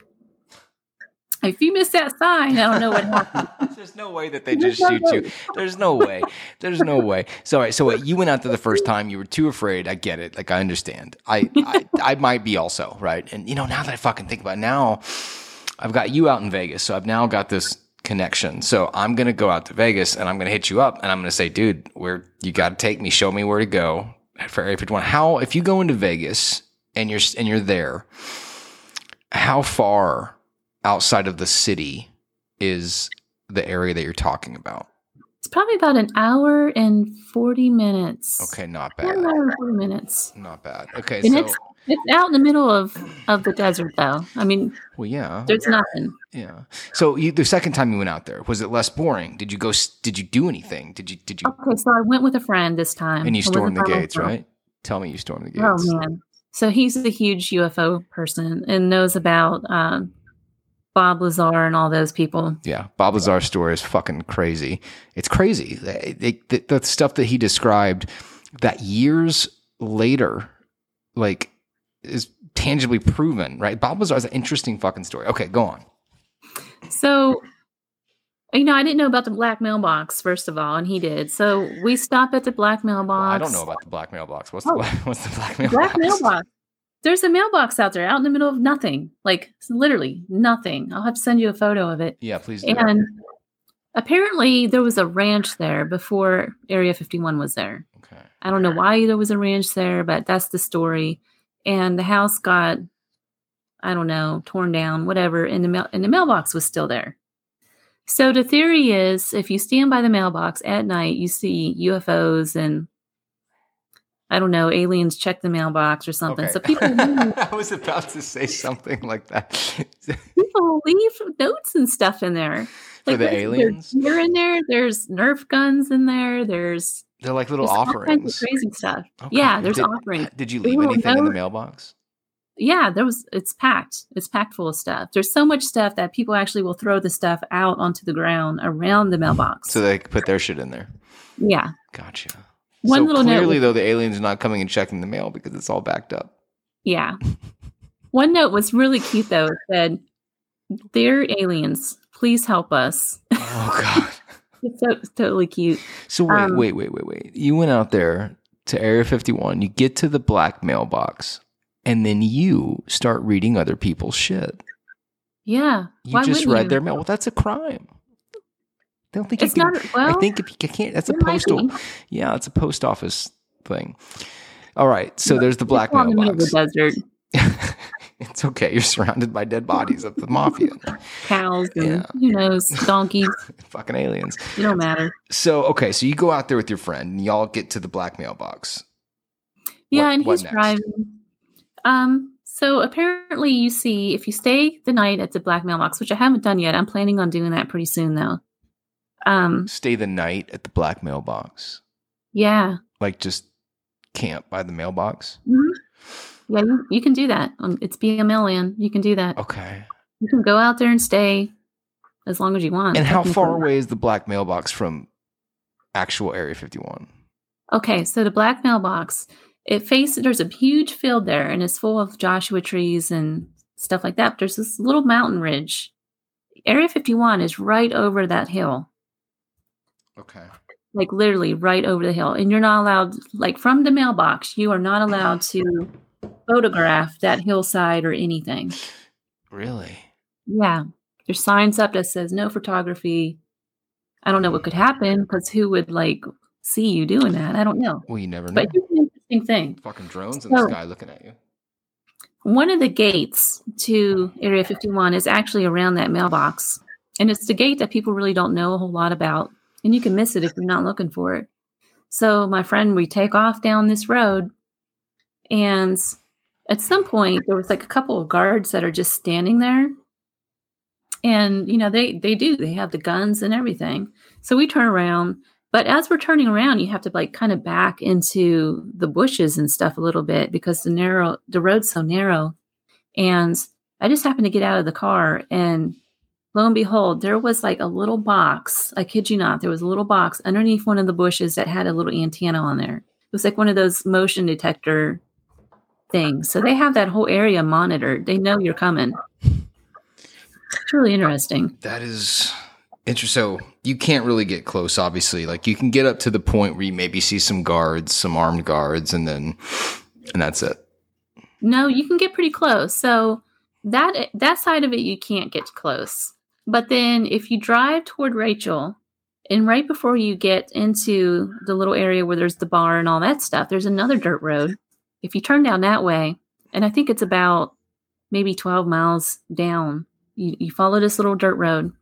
If you miss that sign, I don't know what happened. There's no way that they just shoot you. There's no way. There's no way. So, all right, so you went out there the first time. You were too afraid. I get it. Like I understand. I, I I might be also right. And you know, now that I fucking think about it, now, I've got you out in Vegas, so I've now got this connection. So I'm gonna go out to Vegas and I'm gonna hit you up and I'm gonna say, dude, where you got to take me. Show me where to go for Area 51. How if you go into Vegas and you're and you're there, how far outside of the city is the area that you're talking about? It's probably about an hour and forty minutes. Okay, not About an bad. hour and forty minutes. Not bad. Okay, And so it's out in the middle of of the desert, though. I mean, well, yeah, there's nothing. yeah. So you, the second time you went out there, was it less boring? Did you go? Did you do anything? Did you? Did you? Okay, so I went with a friend this time, And you stormed the gates, myself. right? Tell me you stormed the gates. Oh man! So he's a huge UFO person and knows about um, Bob Lazar and all those people. Yeah, Bob Lazar's story is fucking crazy. It's crazy. It- the, the stuff that he described that years later, like, is tangibly proven, right? Bob Lazar's an interesting fucking story. Okay, go on. So, you know, I didn't know about the black mailbox first of all, and he did. So we stop at the black mailbox. Well, I don't know about the black mailbox. What's Oh. the what's the black mailbox? black mailbox. There's a mailbox out there, out in the middle of nothing, like literally nothing. I'll have to send you a photo of it. Yeah, please do. And apparently, there was a ranch there before Area 51 was there. okay. I don't know why there was a ranch there, but that's the story. And the house got, I don't know, torn down, whatever, and the mail and the mailbox was still there. So the theory is, if you stand by the mailbox at night, you see UFOs and I don't know, aliens check the mailbox or something. Okay. So people leave, I was about to say something like that. people leave notes and stuff in there. For the aliens? deer in there. There's Nerf guns in there. There's, They're like little there's all kinds of offerings. crazy stuff. Okay. Yeah, there's did, offerings. Did you leave anything in the mailbox? yeah there was it's packed it's packed full of stuff there's so much stuff that people actually will throw the stuff out onto the ground around the mailbox So they put their shit in there. yeah Gotcha. One so little note clearly, was- though, the aliens are not coming and checking the mail because it's all backed up. yeah one note was really cute though it said they're aliens Please help us. Oh God. It's, so, it's totally cute. So wait, Um, wait, wait, wait, wait. You went out there to Area 51. You get to the black mailbox, and then you start reading other people's shit. Yeah. You just read you? their mail. Well, that's a crime. I don't think It's you can. not. Well, I think if you can't, that's a postal. Yeah, it's a post office thing. All right, so there's the black in the middle of the mailbox. desert. it's okay. You're surrounded by dead bodies of the mafia, Cows and Yeah. who knows, donkeys. fucking aliens. It don't matter. So okay, so you go out there with your friend, and y'all get to the black mailbox. Yeah, What- and he's driving. Um, so apparently you see if you stay the night at the black mailbox, which I haven't done yet. I'm planning on doing that pretty soon though. Um, Stay the night at the black mailbox, yeah. like just camp by the mailbox. Mhm. Yeah, you, you can do that. Um, it's BML land. You can do that. Okay. You can go out there and stay as long as you want. And how far away is the black mailbox from actual Area 51? Okay, so the black mailbox, it faces there's a huge field there and it's full of Joshua trees and stuff like that. There's this little mountain ridge. Area 51 is right over that hill. Okay. Like literally right over the hill. And you're not allowed like from the mailbox, you are not allowed to photograph that hillside or anything. Really? Yeah. There's signs up that says no photography. I don't know what could happen because who would like see you doing that? I don't know. Well, you never know. But here's an interesting thing. Fucking drones in the So- sky looking at you. One of the gates to Area 51 is actually around that mailbox. And it's the gate that people really don't know a whole lot about. And you can miss it if you're not looking for it. So, my friend, we take off down this road. And at some point, there was like a couple of guards that are just standing there. And, you know, they, they do, they have the guns and everything. So we turn around. But as we're turning around, you have to like kind of back into the bushes and stuff a little bit because the narrow the road's so narrow. And I just happened to get out of the car and lo and behold, there was like a little box. I kid you not, there was a little box underneath one of the bushes that had a little antenna on there. It was like one of those motion detector things. So they have that whole area monitored. They know you're coming. It's really interesting. That is interesting. So you can't really get close, obviously. Like you can get up to the point where you maybe see some guards, some armed guards, and then and that's it. No, you can get pretty close. So that that side of it you can't get close. But then if you drive toward Rachel and right before you get into the little area where there's the bar and all that stuff, there's another dirt road. If you turn down that way, and I think it's about maybe 12 miles down, you, you follow this little dirt road.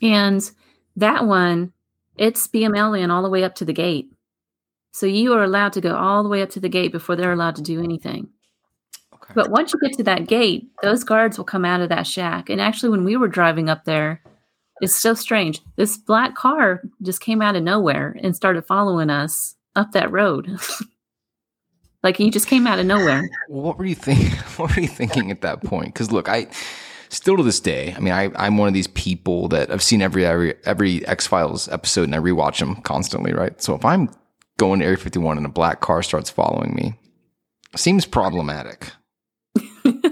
And that one, it's BML land all the way up to the gate. So you are allowed to go all the way up to the gate before they're allowed to do anything. Okay. But once you get to that gate, those guards will come out of that shack. And actually, when we were driving up there, it's so strange. This black car just came out of nowhere and started following us up that road. like he just came out of nowhere. What were you think? What were you thinking at that point? Because look, I still to this day, I mean, I, I'm one of these people that I've seen every every every X Files episode and I rewatch them constantly, right? So if I'm going to Area 51 and a black car starts following me, seems problematic.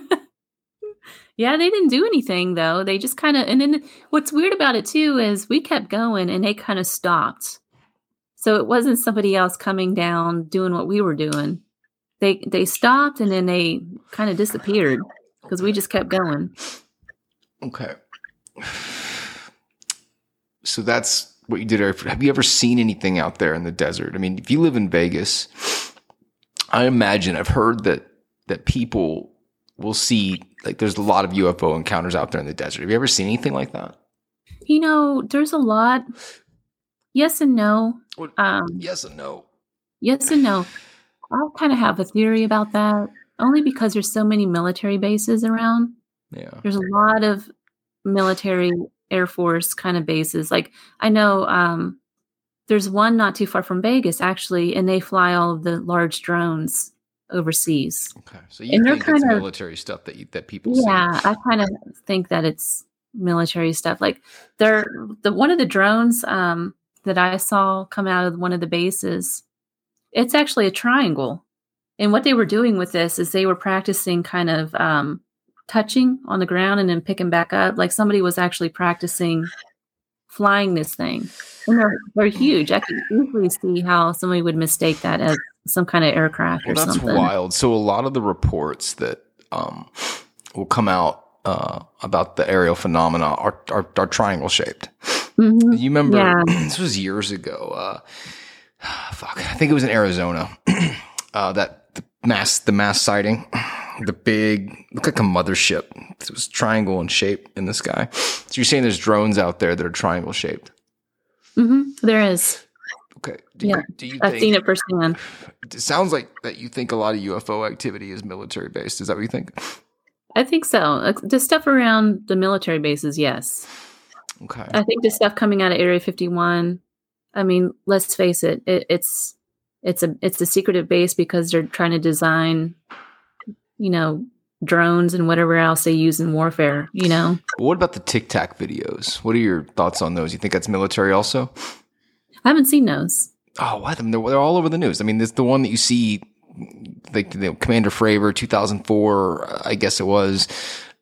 Yeah, they didn't do anything though. They just kind of, and then what's weird about it too is we kept going and they kind of stopped. So it wasn't somebody else coming down doing what we were doing. They they stopped and then they kind of disappeared because we just kept going. Okay. So that's what you did. Have you ever seen anything out there in the desert? I mean, if you live in Vegas, I imagine I've heard that that people will see like there's a lot of UFO encounters out there in the desert. Have you ever seen anything like that? You know, there's a lot. Yes and no. What- Um, Yes and no. yes and no. I kind of have a theory about that, only because there's so many military bases around. Yeah. there's a lot of military air force kind of bases like i know um there's one not too far from vegas actually and they fly all of the large drones overseas Okay. So you And they're think it's kind of- military stuff that you, that people see? yeah i kind of think that it's military stuff like they're the one of the drones um that i saw come out of one of the bases it's actually a triangle and what they were doing with this is they were practicing kind of um touching on the ground and then picking back up. Like somebody was actually practicing flying this thing. And they're, they're huge. I can easily see how somebody would mistake that as some kind of aircraft Well, that's something. wild. So a lot of the reports that um, will come out uh, about the aerial phenomena are are, are triangle shaped. Mhm. You remember Yeah. this was years ago. Uh, fuck, I think it was in Arizona. uh, that the mass the mass sighting, the big looked like a mothership. It was triangle in shape in the sky. So you're saying there's drones out there that are triangle shaped. Mhm. There is. Okay. Do Yeah. you, do you I've think, seen it firsthand. It sounds like that you think a lot of UFO activity is military based. Is that what you think? I think so. Uh, The stuff around the military bases, yes. Okay. I think the stuff coming out of Area 51. I mean, let's face it, it it's it's a it's a secretive base because they're trying to design, you know, drones and whatever else they use in warfare. You know, What about the Tic Tac videos? What are your thoughts on those? You think that's military also? I haven't seen those. Oh, what? They're, they're all over the news. I mean, this the one that you see, like you know, Commander Fravor, 2004, I guess it was,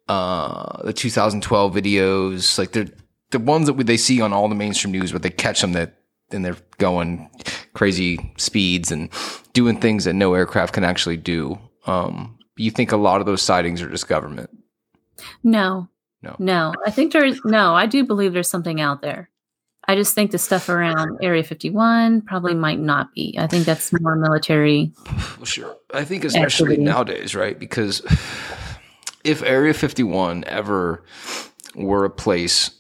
uh, the 2012 videos. Like they're the ones that we- they see on all the mainstream news, where they catch them that and they're going crazy speeds and doing things that no aircraft can actually do. Um, you think a lot of those sightings are just government? No, No. no. I think there's no. I do believe there's something out there. I just think the stuff around Area 51 probably might not be. I think that's more military. Well, sure. I think especially Activity. nowadays, right? Because if Area 51 ever were a place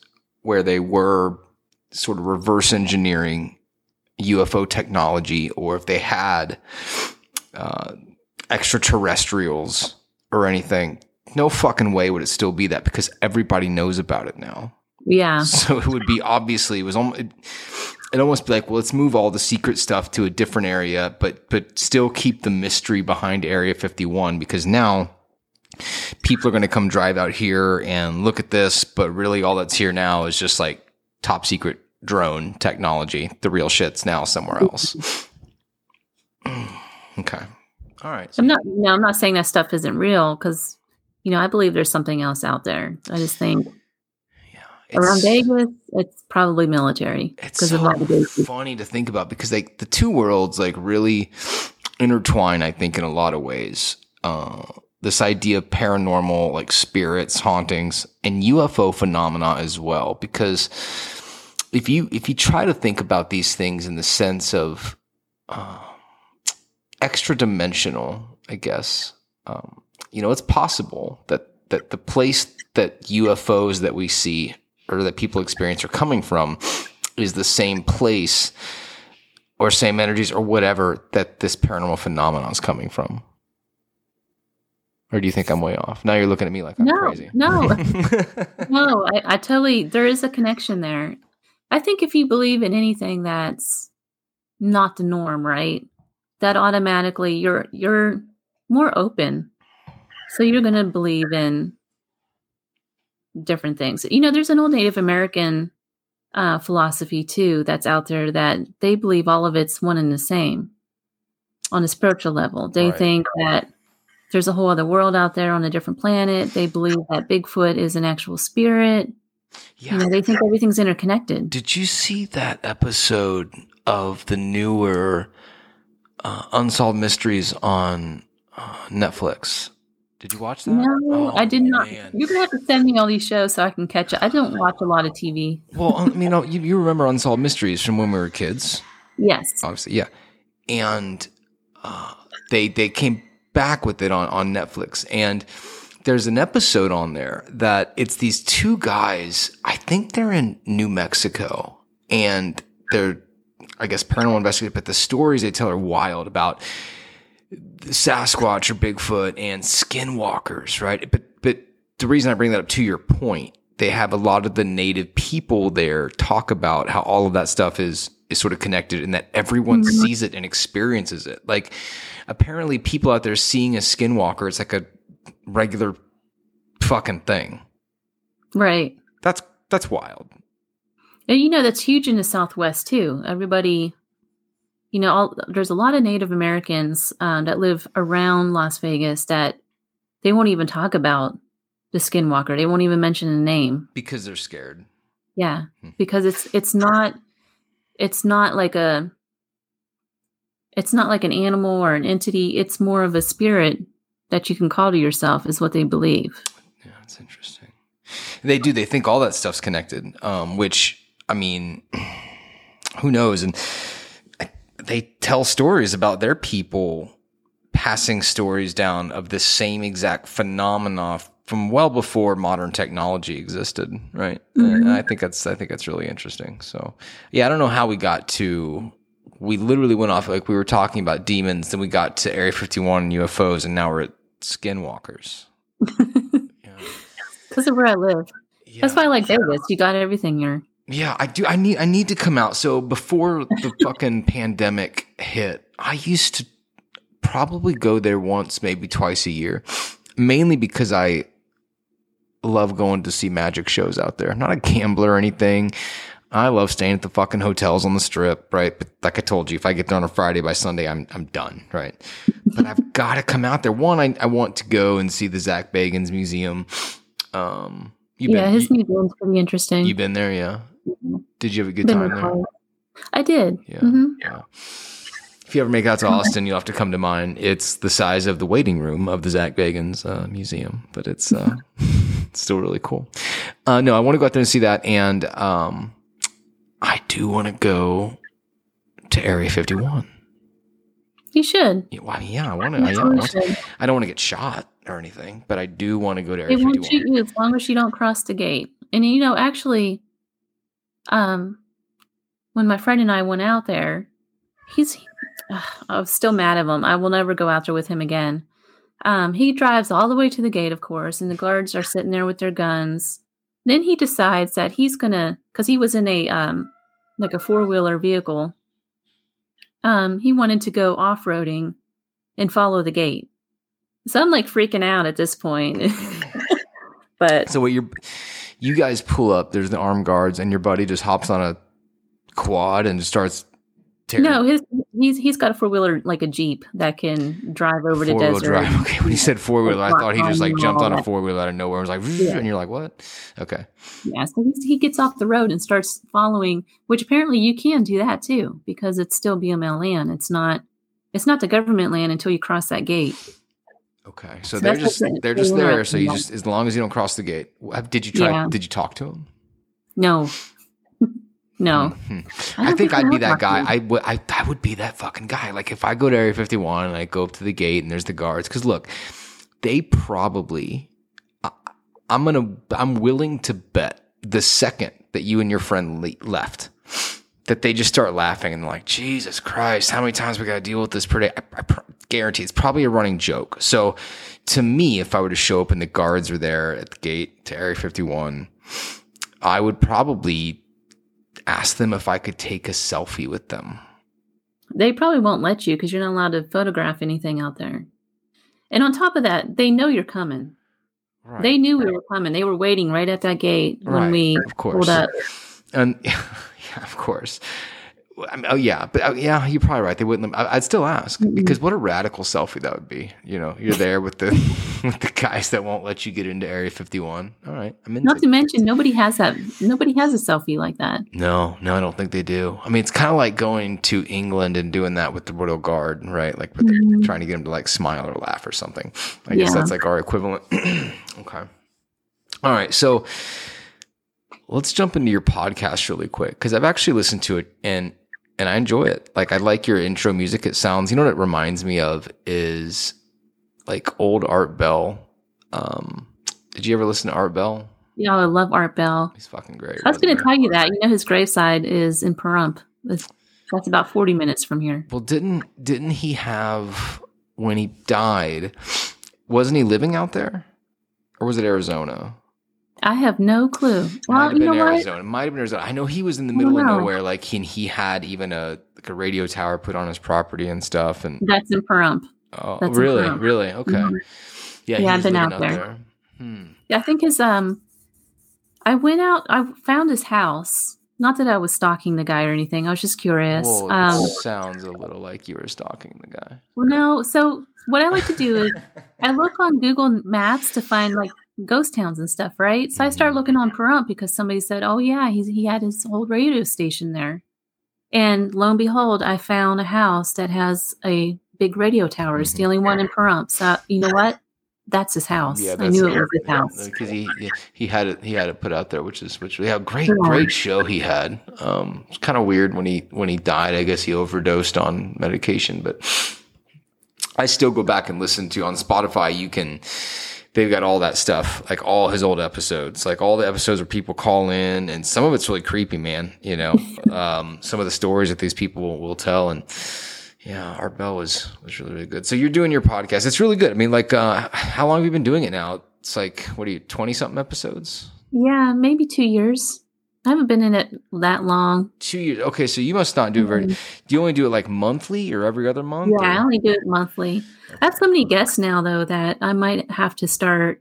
where they were sort of reverse engineering UFO technology, or if they had uh, extraterrestrials or anything, no fucking way would it still be that because everybody knows about it now. Yeah. So it would be obviously it was almost it, it'd almost be like, well, let's move all the secret stuff to a different area, but but still keep the mystery behind Area 51 because now people are going to come drive out here and look at this, but really all that's here now is just like top secret drone technology. The real shit's now somewhere else. okay. All right. I'm not. No, I'm not saying that stuff isn't real because, you know, I believe there's something else out there. I just think Yeah. around It's- Vegas, it's probably military it's so of all the bases. funny to think about because like the two worlds like really intertwine i think in a lot of ways uh this idea of paranormal like spirits hauntings and ufo phenomena as well because if you if you try to think about these things in the sense of uh, extra dimensional i guess um, you know it's possible that that the place that ufos that we see or that people experience are coming from is the same place or same energies or whatever that this paranormal phenomenon is coming from. Or do you think I'm way off? Now you're looking at me like I'm No, crazy. no. No, I, I totally. There is a connection there. I think if you believe in anything that's not the norm, right? That automatically you're you're more open. So you're going to believe in different things. You know, there's an old Native American uh, philosophy too that's out there that they believe all of it's one and the same on a spiritual level. They Right. think that there's a whole other world out there on a different planet. They believe that Bigfoot is an actual spirit. You yeah. know, they think everything's interconnected. Did you see that episode of the newer uh, Unsolved Mysteries on uh, Netflix? Did you watch that? No, Oh, I did not. man. You're gonna have to send me all these shows so I can catch up. I don't watch a lot of TV. Well, I mean, you, you remember Unsolved Mysteries from when we were kids? Yes. obviously, yeah. And uh, they they came back with it on on Netflix, and there's an episode on there that it's these two guys. I think they're in New Mexico, and they're I guess paranormal investigators, but the stories they tell are wild about the Sasquatch or Bigfoot and skinwalkers, right? But but the reason I bring that up to your point, they have a lot of the native people there talk about how all of that stuff is is sort of connected and that everyone Mhm. sees it and experiences it. Like apparently people out there seeing a skinwalker, it's like a regular fucking thing. Right. That's that's wild. And you know that's huge in the Southwest too. Everybody, you know, all, there's a lot of Native Americans um, that live around Las Vegas that they won't even talk about the skinwalker. They won't even mention a name. Because they're scared. Yeah, Hmm. because it's it's not it's not like a it's not like an animal or an entity. It's more of a spirit that you can call to yourself, is what they believe. Yeah, that's interesting. They do. They think all that stuff's connected. Um, which I mean, who knows? And they tell stories about their people passing stories down of the same exact phenomena from well before modern technology existed, right? And I think that's I think that's really interesting. So, yeah, I don't know how we got to. We literally went off like we were talking about demons, then we got to Area 51 and UFOs, and now we're at skinwalkers. Yeah. Because of where I live. That's why I like Vegas. You got everything here. Yeah, I do. I need. I need to come out. So before the fucking pandemic hit, I used to probably go there once, maybe twice a year, mainly because I love going to see magic shows out there. I'm not a gambler or anything. I love staying at the fucking hotels on the strip, right? But like I told you, if I get there on a Friday by Sunday, I'm I'm done, right? But I've got to come out there. One, I, I want to go and see the Zach Bagans Museum. Um, you yeah, been, his you, museum's pretty interesting. You've been there, yeah? Mhm. Did you have a good Been time there? I did. Yeah. Mhm. Yeah. If you ever make out to Austin, you'll have to come to mine. It's the size of the waiting room of the Zach Bagans uh, museum, but it's uh, it's still really cool. Uh, no, I want to go out there and see that, and um, I do want to go to Area 51. You should. Yeah, well, yeah, I want to. You Yeah, I. I don't want to get shot or anything, but I do want to go to Area They won't 51. shoot you as long as you don't cross the gate. And you know, actually, um, when my friend and I went out there, he's I was still mad at him. I will never go out there with him again. Um, he drives all the way to the gate, of course, and the guards are sitting there with their guns. Then he decides that he's gonna, because he was in a um, like a four wheeler vehicle. Um, he wanted to go off roading and follow the gate. So I'm like freaking out at this point. but So what you're, you guys pull up. There's the armed guards, and your buddy just hops on a quad and just starts. Tearing no, his he's he's got a four wheeler like a jeep that can drive over the four-wheel desert. drive. Okay, when he said four wheeler, I thought he just like jumped on a four wheeler out of nowhere and was like, Yeah. and you're like, what? Okay, Yeah, so he gets off the road and starts following, which apparently you can do that too because it's still BML land. It's not it's not the government land until you cross that gate. okay. So, So they're just what the- they're just there. So you just as long as you don't cross the gate. Did you try? Yeah. Did you talk to him? No, no. Hmm. I I, think I'd be that guy. I would. I, I would be that fucking guy. Like if I go to Area 51 and I go up to the gate and there's the guards. Because look, they probably. I, I'm gonna. I'm willing to bet the second that you and your friend le- left, that they just start laughing and like, Jesus Christ, how many times we got to deal with this per day? I, I pr- guarantee it's probably a running joke. So, to me, if I were to show up and the guards are there at the gate to Area 51, I would probably ask them if I could take a selfie with them. They probably won't let you because you're not allowed to photograph anything out there. And on top of that, they know you're coming. Right. They knew we were coming. They were waiting right at that gate when Right, we of course. pulled up. and yeah, of course. I mean, oh yeah, but uh, yeah, you're probably right. They wouldn't. I, I'd still ask Mhm. because what a radical selfie that would be. You know, you're there with the with the guys that won't let you get into Area 51. All right, I'm Not to mention, nobody has that. Nobody has a selfie like that. No, no, I don't think they do. I mean, it's kind of like going to England and doing that with the Royal Guard, right? Like, Mhm. trying to get them to like smile or laugh or something. I guess that's like our equivalent. okay. All right. So let's jump into your podcast really quick because I've actually listened to it and and I enjoy it. Like, I like your intro music. It sounds, you know what it reminds me of is like old Art Bell. Um, did you ever listen to Art Bell? Yeah, I love Art Bell. He's fucking great. I was gonna tell you that. You know, his graveside is in Pahrump. It's, that's about 40 minutes from here. Well, didn't didn't he have when he died? Wasn't he living out there, or was it Arizona? I have no clue. Might Well, have you been know what? Arizona. Might have been Arizona. I know he was in the middle of nowhere. Like he he had even a like a radio tower put on his property and stuff. And That's in Pahrump. oh, That's really, really, okay. Mhm. Yeah, Yeah, he I've been out there. Hmm. Yeah, I think his um I went out I found his house. Not that I was stalking the guy or anything. I was just curious. Whoa, um sounds a little like you were stalking the guy. well, no, so what I like to do is I look on Google Maps to find like ghost towns and stuff, right? So I started Mhm. looking on Pahrump because somebody said, "Oh yeah, he's he had his old radio station there," and lo and behold, I found a house that has a big radio tower. It's the only one in Pahrump. So you know what? That's his house. Yeah, I knew it was his house. because he he- he had it he had it put out there, which is which yeah, great Yeah. great show he had. Um, it's kind of weird when he when he died. I guess he overdosed on medication, but I still go back and listen to on Spotify. You can. They've got all that stuff, like all his old episodes, like all the episodes where people call in, and some of it's really creepy, man. You know, um, some of the stories that these people will, tell, and yeah, Art Bell was was really really good. So you're doing your podcast. It's really good. I mean, like, uh, how long have you been doing it now? It's like what are you twenty something episodes? Yeah, maybe two years. I haven't been in it that long. Two years. Okay, so you must not do it very. Do you only do it like monthly or every other month? Yeah, I only do it monthly. I have so many guests now, though, that I might have to start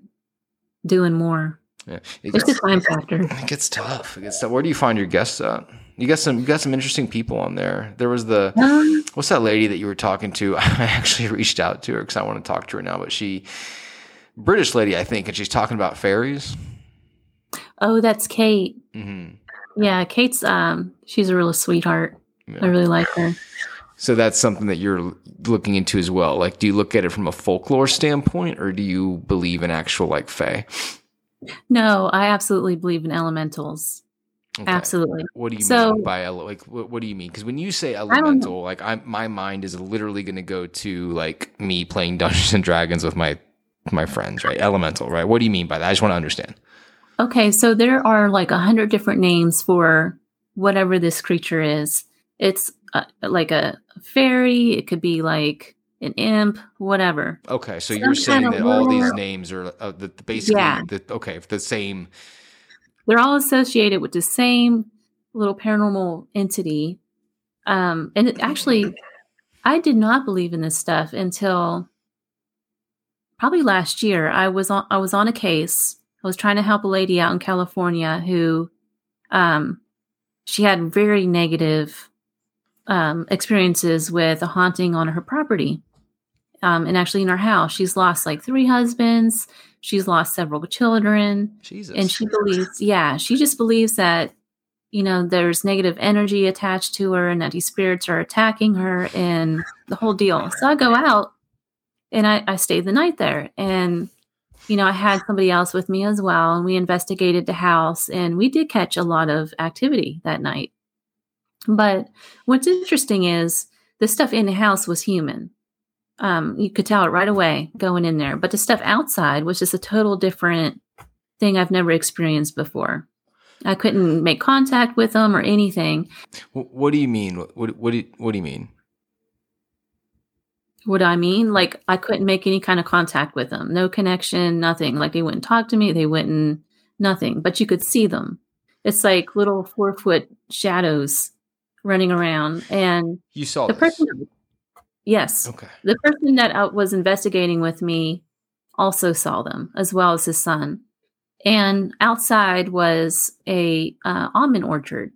doing more. yeah. It It's gets, a time factor. it gets tough. It gets tough. Where do you find your guests at? You got some. You got some interesting people on there. There was the Um, what's that lady that you were talking to? I actually reached out to her because I want to talk to her now. But she, British lady, I think, and she's talking about fairies. Oh, that's Kate. hmm Yeah, Kate's um she's a real sweetheart. I really like her. So that's something that you're looking into as well. Like, do you look at it from a folklore standpoint, or do you believe in actual like fae? No, I absolutely believe in elementals. Okay. Absolutely. What do you So- mean by like? What, what do you mean? Because when you say elemental, like I, my mind is literally going to go to like me playing Dungeons and Dragons with my my friends, right? Elemental, right? What do you mean by that? I just want to understand. Okay, so there are like a hundred different names for whatever this creature is. It's uh, like a fairy. It could be like an imp, whatever. Okay, so Some you're saying that all these names are uh, the, the basically Yeah. the, okay the same. They're all associated with the same little paranormal entity. Um, and it actually, I did not believe in this stuff until probably last year. I was on I was on a case. I was trying to help a lady out in California who, um, she had very negative um, experiences with a haunting on her property. Um, and actually in her house, she's lost like three husbands. She's lost several children Jesus. and she believes yeah she just believes that you know there's negative energy attached to her and that these spirits are attacking her and the whole deal so i go out and i, I stayed the night there and you know i had somebody else with me as well and we investigated the house and we did catch a lot of activity that night but what's interesting is the stuff in the house was human um, you could tell it right away going in there. But the stuff outside was just a total different thing I've never experienced before. I couldn't make contact with them or anything. What do you mean? What what do what do you mean? What I mean, like I couldn't make any kind of contact with them. No connection, nothing. Like they wouldn't talk to me. They wouldn't, nothing. But you could see them. It's like little four foot shadows running around. And You saw the this. person, yes, Okay. the person that uh, was investigating with me also saw them as well as his son and outside was a uh, almond orchard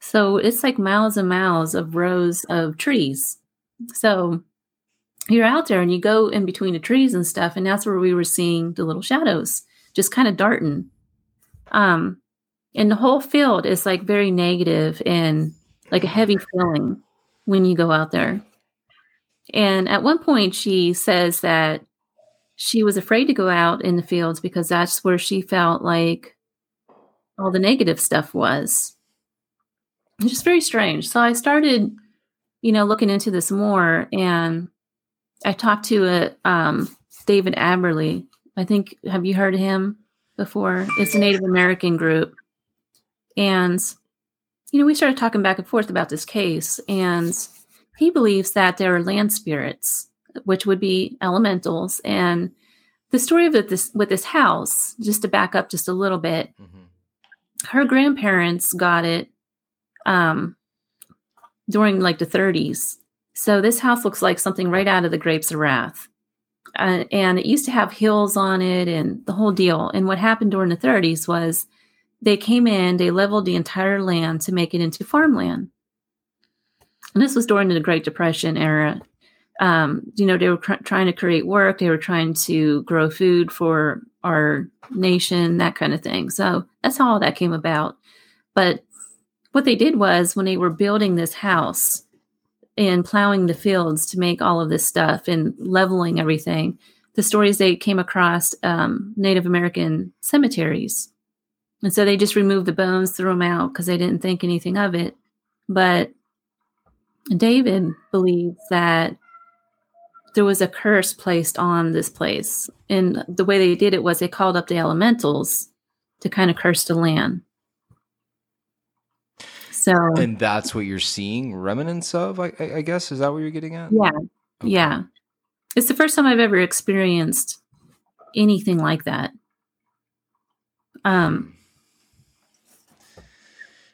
so it's like miles and miles of rows of trees so you're out there and you go in between the trees and stuff and that's where we were seeing the little shadows just kind of darting um and the whole field is like very negative and like a heavy feeling when you go out there and at one point, she says that she was afraid to go out in the fields because that's where she felt like all the negative stuff was. It's just very strange. So I started, you know, looking into this more, and I talked to a um, David Aberley. I think have you heard of him before? It's a Native American group, and you know, we started talking back and forth about this case, and he believes that there are land spirits, which would be elementals. And the story of this with this house, just to back up just a little bit, Mhm. her grandparents got it um, during like the 30s. So this house looks like something right out of the Grapes of Wrath. Uh, and it used to have hills on it and the whole deal. And what happened during the 30s was they came in, they leveled the entire land to make it into farmland. And this was during the Great Depression era. um, you know, they were cr- trying to create work, they were trying to grow food for our nation, that kind of thing. So that's how all that came about. But what they did was when they were building this house and plowing the fields to make all of this stuff and leveling everything, the stories they came across um, Native American cemeteries. And so they just removed the bones, threw them out because they didn't think anything of it. But David believes that there was a curse placed on this place. And the way they did it was they called up the elementals to kind of curse the land. So, and that's what you're seeing remnants of, I, I guess. Is that what you're getting at? Yeah. Okay. Yeah. It's the first time I've ever experienced anything like that. Um,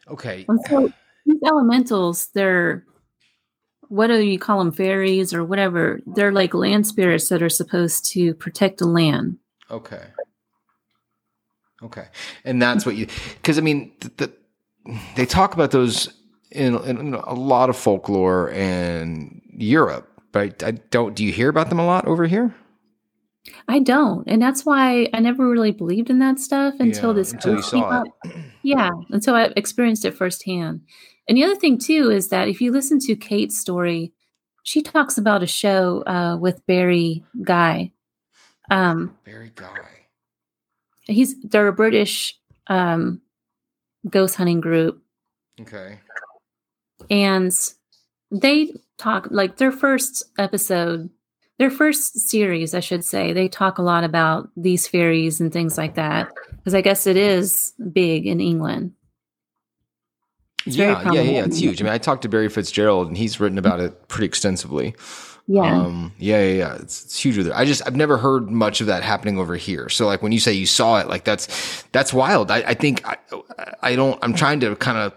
okay. so these elementals, they're what do you call them fairies or whatever they're like land spirits that are supposed to protect the land okay okay and that's what you because i mean the, the, they talk about those in, in, a lot of folklore in europe but I, don't do you hear about them a lot over here I don't, and that's why I never really believed in that stuff until yeah, this until you saw it. yeah, until I experienced it firsthand. And the other thing too is that if you listen to Kate's story, she talks about a show uh, with Barry Guy. Um, Barry Guy. He's they're a British um, ghost hunting group. Okay. And they talk like their first episode, their first series, I should say. They talk a lot about these fairies and things like that because I guess it is big in England. It's yeah, yeah, yeah, it's huge. I mean, I talked to Barry Fitzgerald, and he's written about it pretty extensively. Yeah, um, yeah, yeah, yeah. It's, it's huge there. I just I've never heard much of that happening over here. So like when you say you saw it, like that's that's wild. I, I think I, I don't. I'm trying to kind of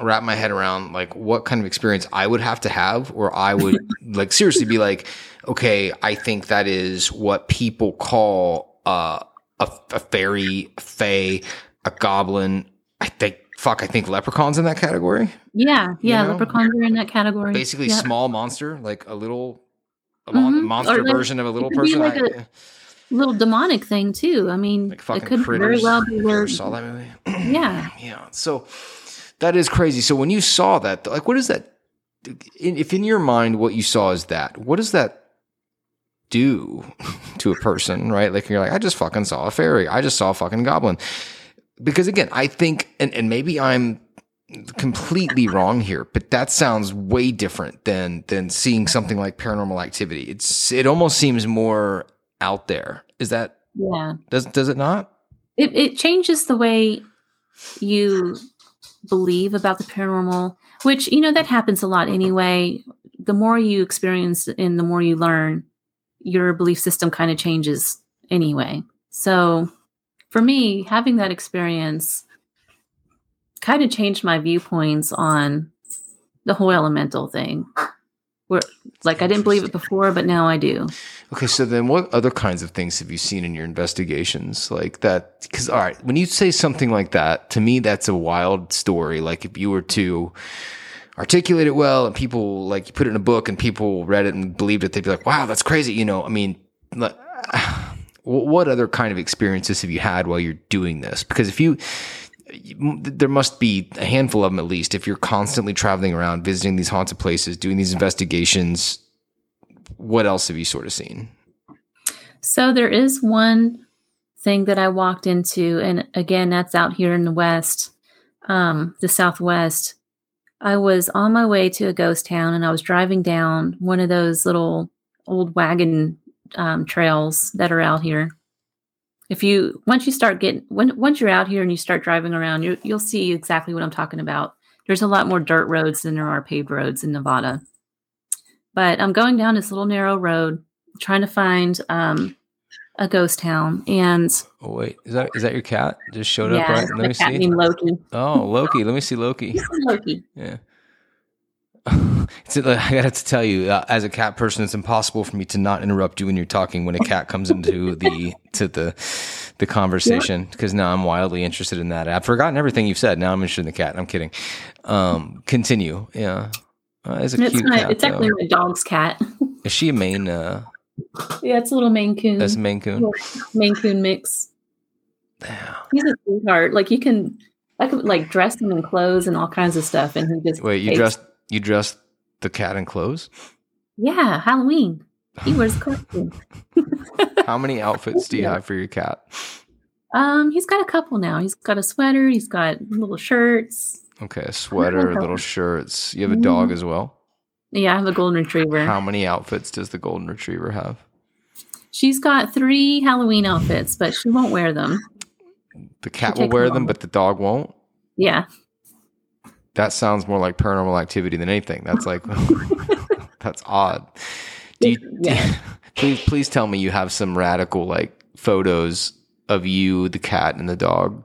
wrap my head around like what kind of experience I would have to have, or I would like seriously be like, okay, I think that is what people call uh, a, a fairy, a fae, a goblin. I think fuck, I think leprechauns in that category. Yeah, yeah, you know? leprechauns are in that category. Basically, yep. small monster, like a little a mm-hmm. monster like, version of a little person. Like I, a little demonic thing too. I mean, like it could very well be where saw that movie. yeah, yeah. So that is crazy. So when you saw that, like, what is that? If in your mind what you saw is that, what does that do to a person? Right? Like you're like, I just fucking saw a fairy. I just saw a fucking goblin because again, I think, and, and maybe I'm completely wrong here, but that sounds way different than than seeing something like paranormal activity. It's it almost seems more out there. Is that yeah? Does does it not? It it changes the way you believe about the paranormal, which you know that happens a lot anyway. The more you experience and the more you learn, your belief system kind of changes anyway. So for me, having that experience kind of changed my viewpoints on the whole elemental thing. Where, like, I didn't believe it before, but now I do. Okay, so then what other kinds of things have you seen in your investigations like that? Because, all right, when you say something like that, to me, that's a wild story. Like, if you were to articulate it well and people, like, you put it in a book and people read it and believed it, they'd be like, wow, that's crazy. You know, I mean, like, what other kind of experiences have you had while you're doing this? Because if you, there must be a handful of them at least. If you're constantly traveling around, visiting these haunted places, doing these investigations, what else have you sort of seen? So there is one thing that I walked into, and again, that's out here in the West, um, the Southwest. I was on my way to a ghost town and I was driving down one of those little old wagon um, trails that are out here. If you once you start getting when once you're out here and you start driving around, you, you'll see exactly what I'm talking about. There's a lot more dirt roads than there are paved roads in Nevada. But I'm going down this little narrow road, trying to find um, a ghost town. And oh wait, is that is that your cat? Just showed yeah, up right? Let me see. Loki. Oh, Loki. Let me see Loki. Loki. Yeah. it's, I got to tell you, uh, as a cat person, it's impossible for me to not interrupt you when you're talking when a cat comes into the to the the conversation because now I'm wildly interested in that. I've forgotten everything you've said. Now I'm interested in the cat. I'm kidding. Um, continue. Yeah, uh, it's, it's, cute my, cat, it's actually my dog's cat. Is she a Maine? Uh, Yeah, it's a little Maine Coon. that's a Maine Coon. Maine Coon mix. Yeah. He's a sweetheart. Like you can, I could like dress him in clothes and all kinds of stuff, and he just Wait, you dressed you dressed the cat in clothes? Yeah, Halloween. He wears a costume. How many outfits do you have for your cat? Um, he's got a couple now. He's got a sweater. He's got little shirts. Okay, a sweater, little shirts. You have a dog Mm-hmm. as well. Yeah, I have a golden retriever. How many outfits does the golden retriever have? She's got three Halloween outfits, but she won't wear them. The cat She'll wear them them, but the dog won't. Yeah, That sounds more like paranormal activity than anything. That's like that's odd. Do you, do you- please please tell me you have some radical like photos of you, the cat, and the dog,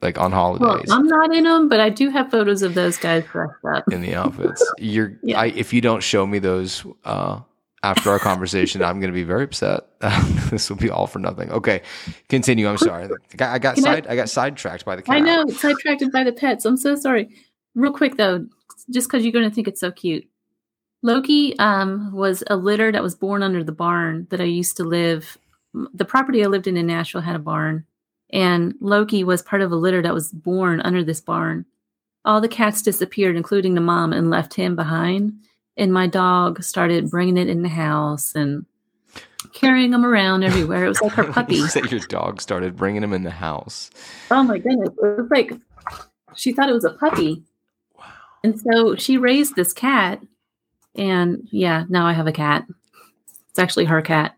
like on well, holidays I'm not in them, but I do have photos of those guys dressed up. in the outfits. You're Yeah. I, if you don't show me those uh, after our conversation, I'm going to be very upset. this will be all for nothing. Okay, continue. I'm sorry. I got, I got Can I- side I got sidetracked by the cat. I know, sidetracked by the pets. I'm so sorry. Real quick though, just because you're going to think it's so cute. Loki um, was a litter that was born under the barn that I used to live. The property I lived in in Nashville had a barn, and Loki was part of a litter that was born under this barn. All the cats disappeared, including the mom, and left him behind. And my dog started bringing it in the house and carrying him around everywhere. It was like her puppy. you said your dog started bringing him in the house. Oh my goodness. It was like she thought it was a puppy. And so she raised this cat. And yeah, now I have a cat. It's actually her cat.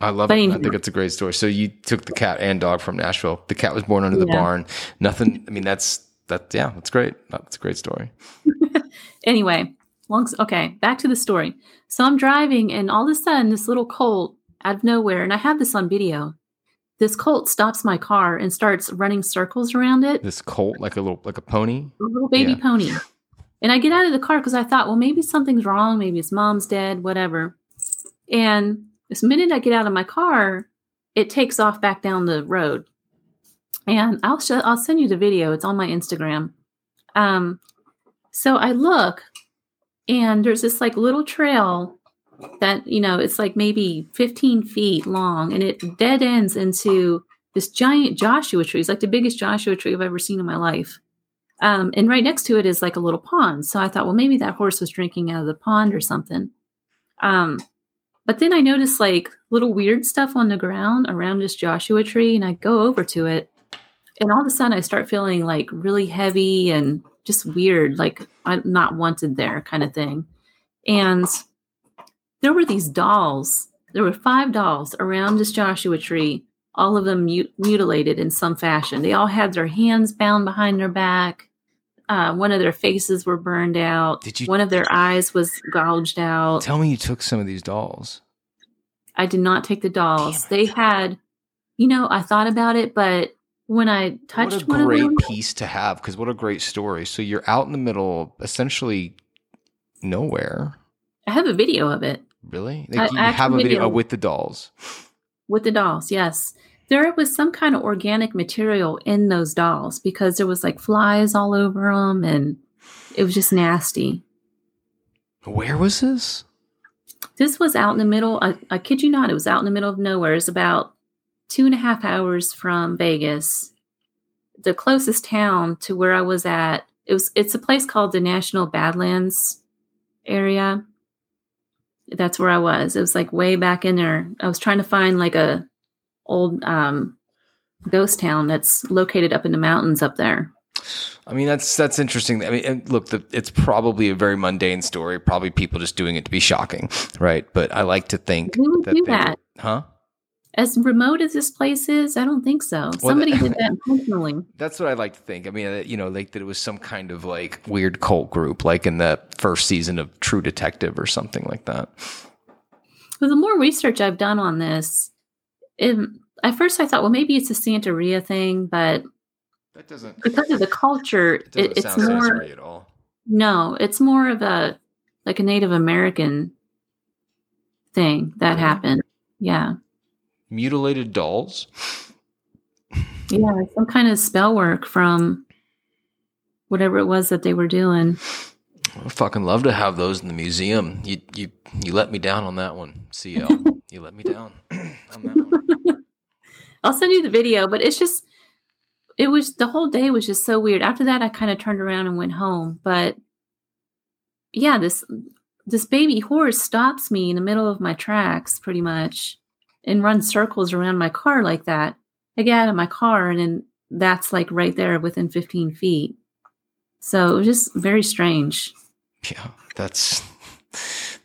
I love But it. I think it's a great story. So you took the cat and dog from Nashville. The cat was born under the Yeah. barn. Nothing. I mean, that's that. Yeah, that's great. That's a great story. Anyway, long okay, back to the story. So I'm driving and all of a sudden this little colt out of nowhere, and I have this on video. This colt stops my car and starts running circles around it. This colt, like a little, like a pony. a little baby Yeah. pony. And I get out of the car because I thought, well, maybe something's wrong. Maybe his mom's dead, whatever. And this minute I get out of my car, it takes off back down the road. And I'll show, I'll send you the video. It's on my Instagram. Um, so I look, and there's this like little trail that you know it's like maybe 15 feet long, and it dead ends into this giant Joshua tree. It's like the biggest Joshua tree I've ever seen in my life. Um, and right next to it is like a little pond. So I thought, well, maybe that horse was drinking out of the pond or something. Um, but then I noticed like little weird stuff on the ground around this Joshua tree, and I go over to it, and all of a sudden I start feeling like really heavy and just weird, like I'm not wanted there kind of thing. And there were these dolls. There were five dolls around this Joshua tree, all of them mut- mutilated in some fashion. They all had their hands bound behind their back. Uh, one of their faces were burned out. Did you- One of their eyes was gouged out. Tell me you took some of these dolls. I did not take the dolls. They had, you know, I thought about it, but when I touched what a great them, piece to have because what a great story. So you're out in the middle, essentially nowhere. I have a video of it Really? I- Like you I have have a video video. with the dolls. with the dolls. Yes, there was some kind of organic material in those dolls because there was like flies all over them, and it was just nasty. Where was this? This was out in the middle. I, I kid you not, it was out in the middle of nowhere. It's about two and a half hours from Vegas. The closest town to where I was at, it was it's a place called the National Badlands area. That's where I was. It was like way back in there. I was trying to find like a old um ghost town that's located up in the mountains up there. I mean, that's that's interesting. I mean, and look, the, it's probably a very mundane story. Probably people just doing it to be shocking, right? But I like to think that that? huh? As remote as this place is, I don't think so. Somebody did that intentionally. That's what I like to think. I mean, uh, you know, like that it was some kind of like weird cult group, like in the first season of True Detective or something like that. But the more research I've done on this, it, at first I thought, well, maybe it's a Santeria thing, but That doesn't. because of the culture, It it, it's more at all. no, it's more of a like a Native American thing that happened. Yeah, Mutilated dolls. yeah, some kind of spell work from whatever it was that they were doing. I would fucking love to have those in the museum. You you you let me down on that one, CL. you let me down on that one. I'll send you the video, but it's just it was the whole day was just so weird. After that I kind of turned around and went home, but yeah, this this baby horse stops me in the middle of my tracks pretty much and run circles around my car like that. I get out of my car and then that's like right there within 15 feet. So it was just very strange. Yeah, that's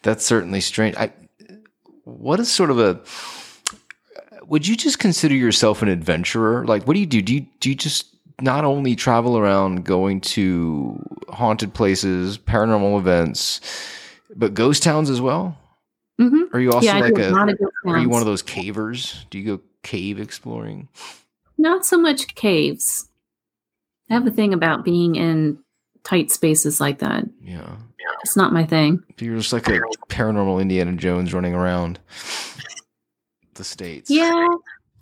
that's certainly strange. I what is sort of a would you just consider yourself an adventurer? Like what do you do? Do you do you just not only travel around going to haunted places, paranormal events, but ghost towns as well? Mm-hmm. Are you also Yeah, like a a lot of ghost are you one of those cavers? Do you go cave exploring? Not so much caves. I have a thing about being in tight spaces like that. Yeah. It's not my thing. You're just like a paranormal Indiana Jones running around the states. Yeah.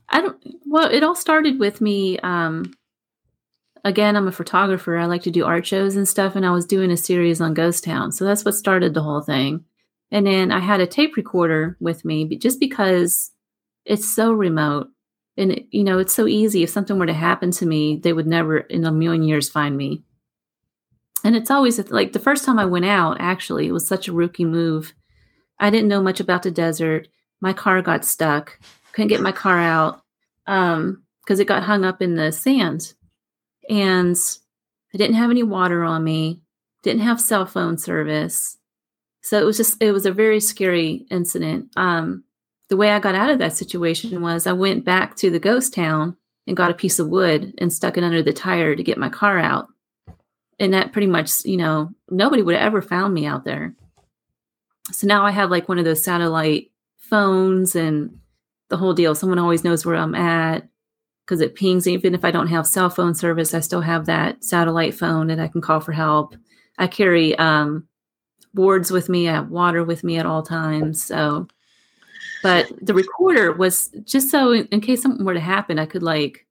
I don't well, it all started with me um again, I'm a photographer. I like to do art shows and stuff and I was doing a series on ghost town. So that's what started the whole thing. And then I had a tape recorder with me but just because it's so remote and it, you know, it's so easy if something were to happen to me, they would never in a million years find me. And it's always like the first time I went out, actually, it was such a rookie move. I didn't know much about the desert. My car got stuck. Couldn't get my car out um because it got hung up in the sand. And I didn't have any water on me. Didn't have cell phone service. So it was just it was a very scary incident. Um the way I got out of that situation was I went back to the ghost town and got a piece of wood and stuck it under the tire to get my car out. And that pretty much, you know, nobody would have ever found me out there. So now I have like one of those satellite phones and the whole deal. Someone always knows where I'm at because it pings. Even if I don't have cell phone service, I still have that satellite phone and I can call for help. I carry um, boards with me. I have water with me at all times. So, but the recorder was just so in, in case something were to happen, I could like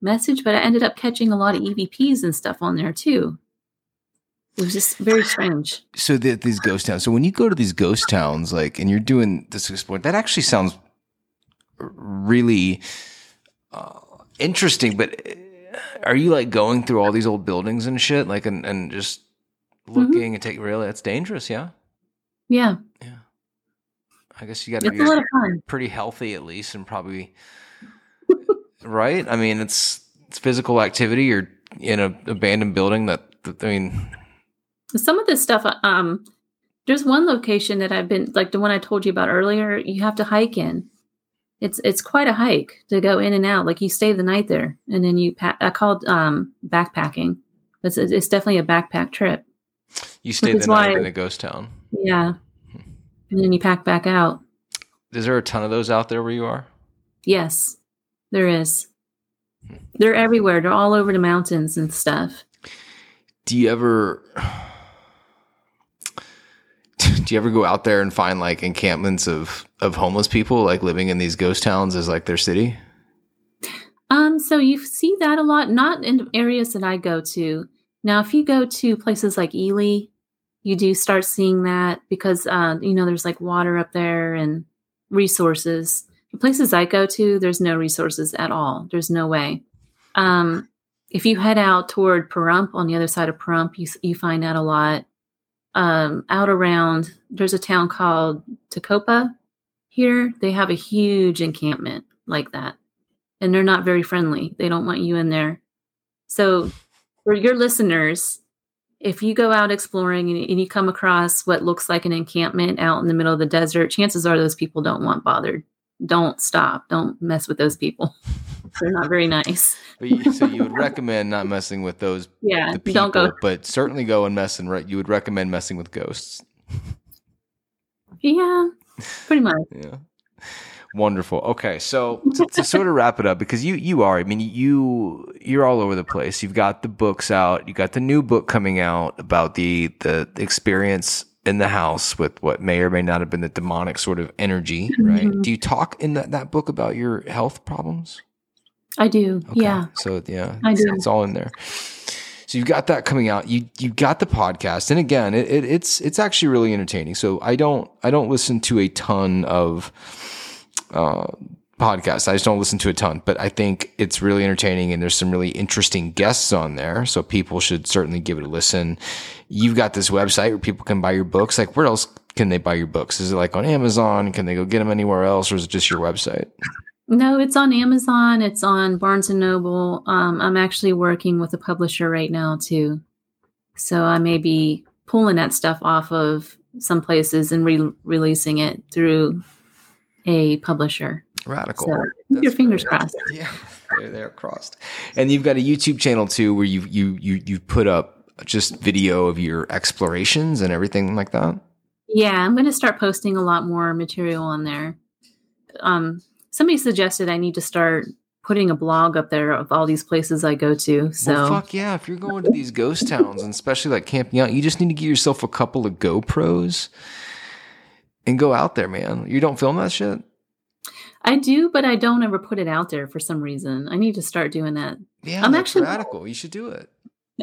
message. But I ended up catching a lot of EVPs and stuff on there too. It was just very strange. So the, these ghost towns. So when you go to these ghost towns, like, and you're doing this explore, that actually sounds really uh, interesting. But uh, are you like going through all these old buildings and shit, like, and, and just looking and taking really? That's dangerous. Yeah. Yeah, Yeah. I guess you got to it's be pretty healthy at least, and probably right. I mean, it's it's physical activity. You're in an abandoned building that, that I mean, some of this stuff um there's one location that i've been like the one i told you about earlier you have to hike in it's it's quite a hike to go in and out like you stay the night there and then you pack i called um backpacking it's it's definitely a backpack trip you stay the night in a ghost town. yeah and then you pack back out Is there a ton of those out there where you are? yes there is they're everywhere they're all over the mountains and stuff Do you ever do you ever go out there and find like encampments of of homeless people like living in these ghost towns as like their city? Um, so you see that a lot, not in areas that I go to. Now, if you go to places like Ely, you do start seeing that because uh, you know there's like water up there and resources. The places I go to, there's no resources at all. There's no way. Um, if you head out toward Pahrump on the other side of Pahrump, you you find out a lot. Um, out around, there's a town called Tecopa. Here, they have a huge encampment like that and they're not very friendly. They don't want you in there. So, for your listeners, if you go out exploring and, you come across what looks like an encampment out in the middle of the desert, chances are those people don't want bothered. Don't stop. Don't mess with those people. They're not very nice. But you, so you would recommend not messing with those Yeah, people, don't go. but certainly go and mess and right. You would recommend messing with ghosts. Yeah, pretty much. Yeah. Wonderful. Okay, so to, to sort of wrap it up, because you you are, I mean, you you're all over the place. You've got the books out. You got the new book coming out about the the experience in the house with what may or may not have been the demonic sort of energy, right? Mhm. Do you talk in that, that book about your health problems? I do. Okay. Yeah. So yeah, I it's, do. it's all in there. So you've got that coming out. You you got the podcast, and again, it, it, it's it's actually really entertaining. So I don't I don't listen to a ton of uh. I just don't listen to a ton, but I think it's really entertaining, and there's some really interesting guests on there. So people should certainly give it a listen. You've got this website where people can buy your books. Like where else can they buy your books? Is it like on Amazon? Can they go get them anywhere else, or is it just your website? No, it's on Amazon. It's on Barnes and Noble. Um, I'm actually working with a publisher right now too, so I may be pulling that stuff off of some places and re- releasing it through a publisher. Radical. So keep your fingers crossed. Yeah, they're, they're crossed. And you've got a YouTube channel too, where you you you you put up just video of your explorations and everything like that. Yeah, I'm going to start posting a lot more material on there. Um, somebody suggested I need to start putting a blog up there of all these places I go to. So Well, fuck yeah! If you're going to these ghost towns and especially like camping out, you just need to get yourself a couple of GoPros and go out there, man. You don't film that shit. I do, but I don't ever put it out there for some reason. I need to start doing that. Yeah, I'm actually- radical. You should do it.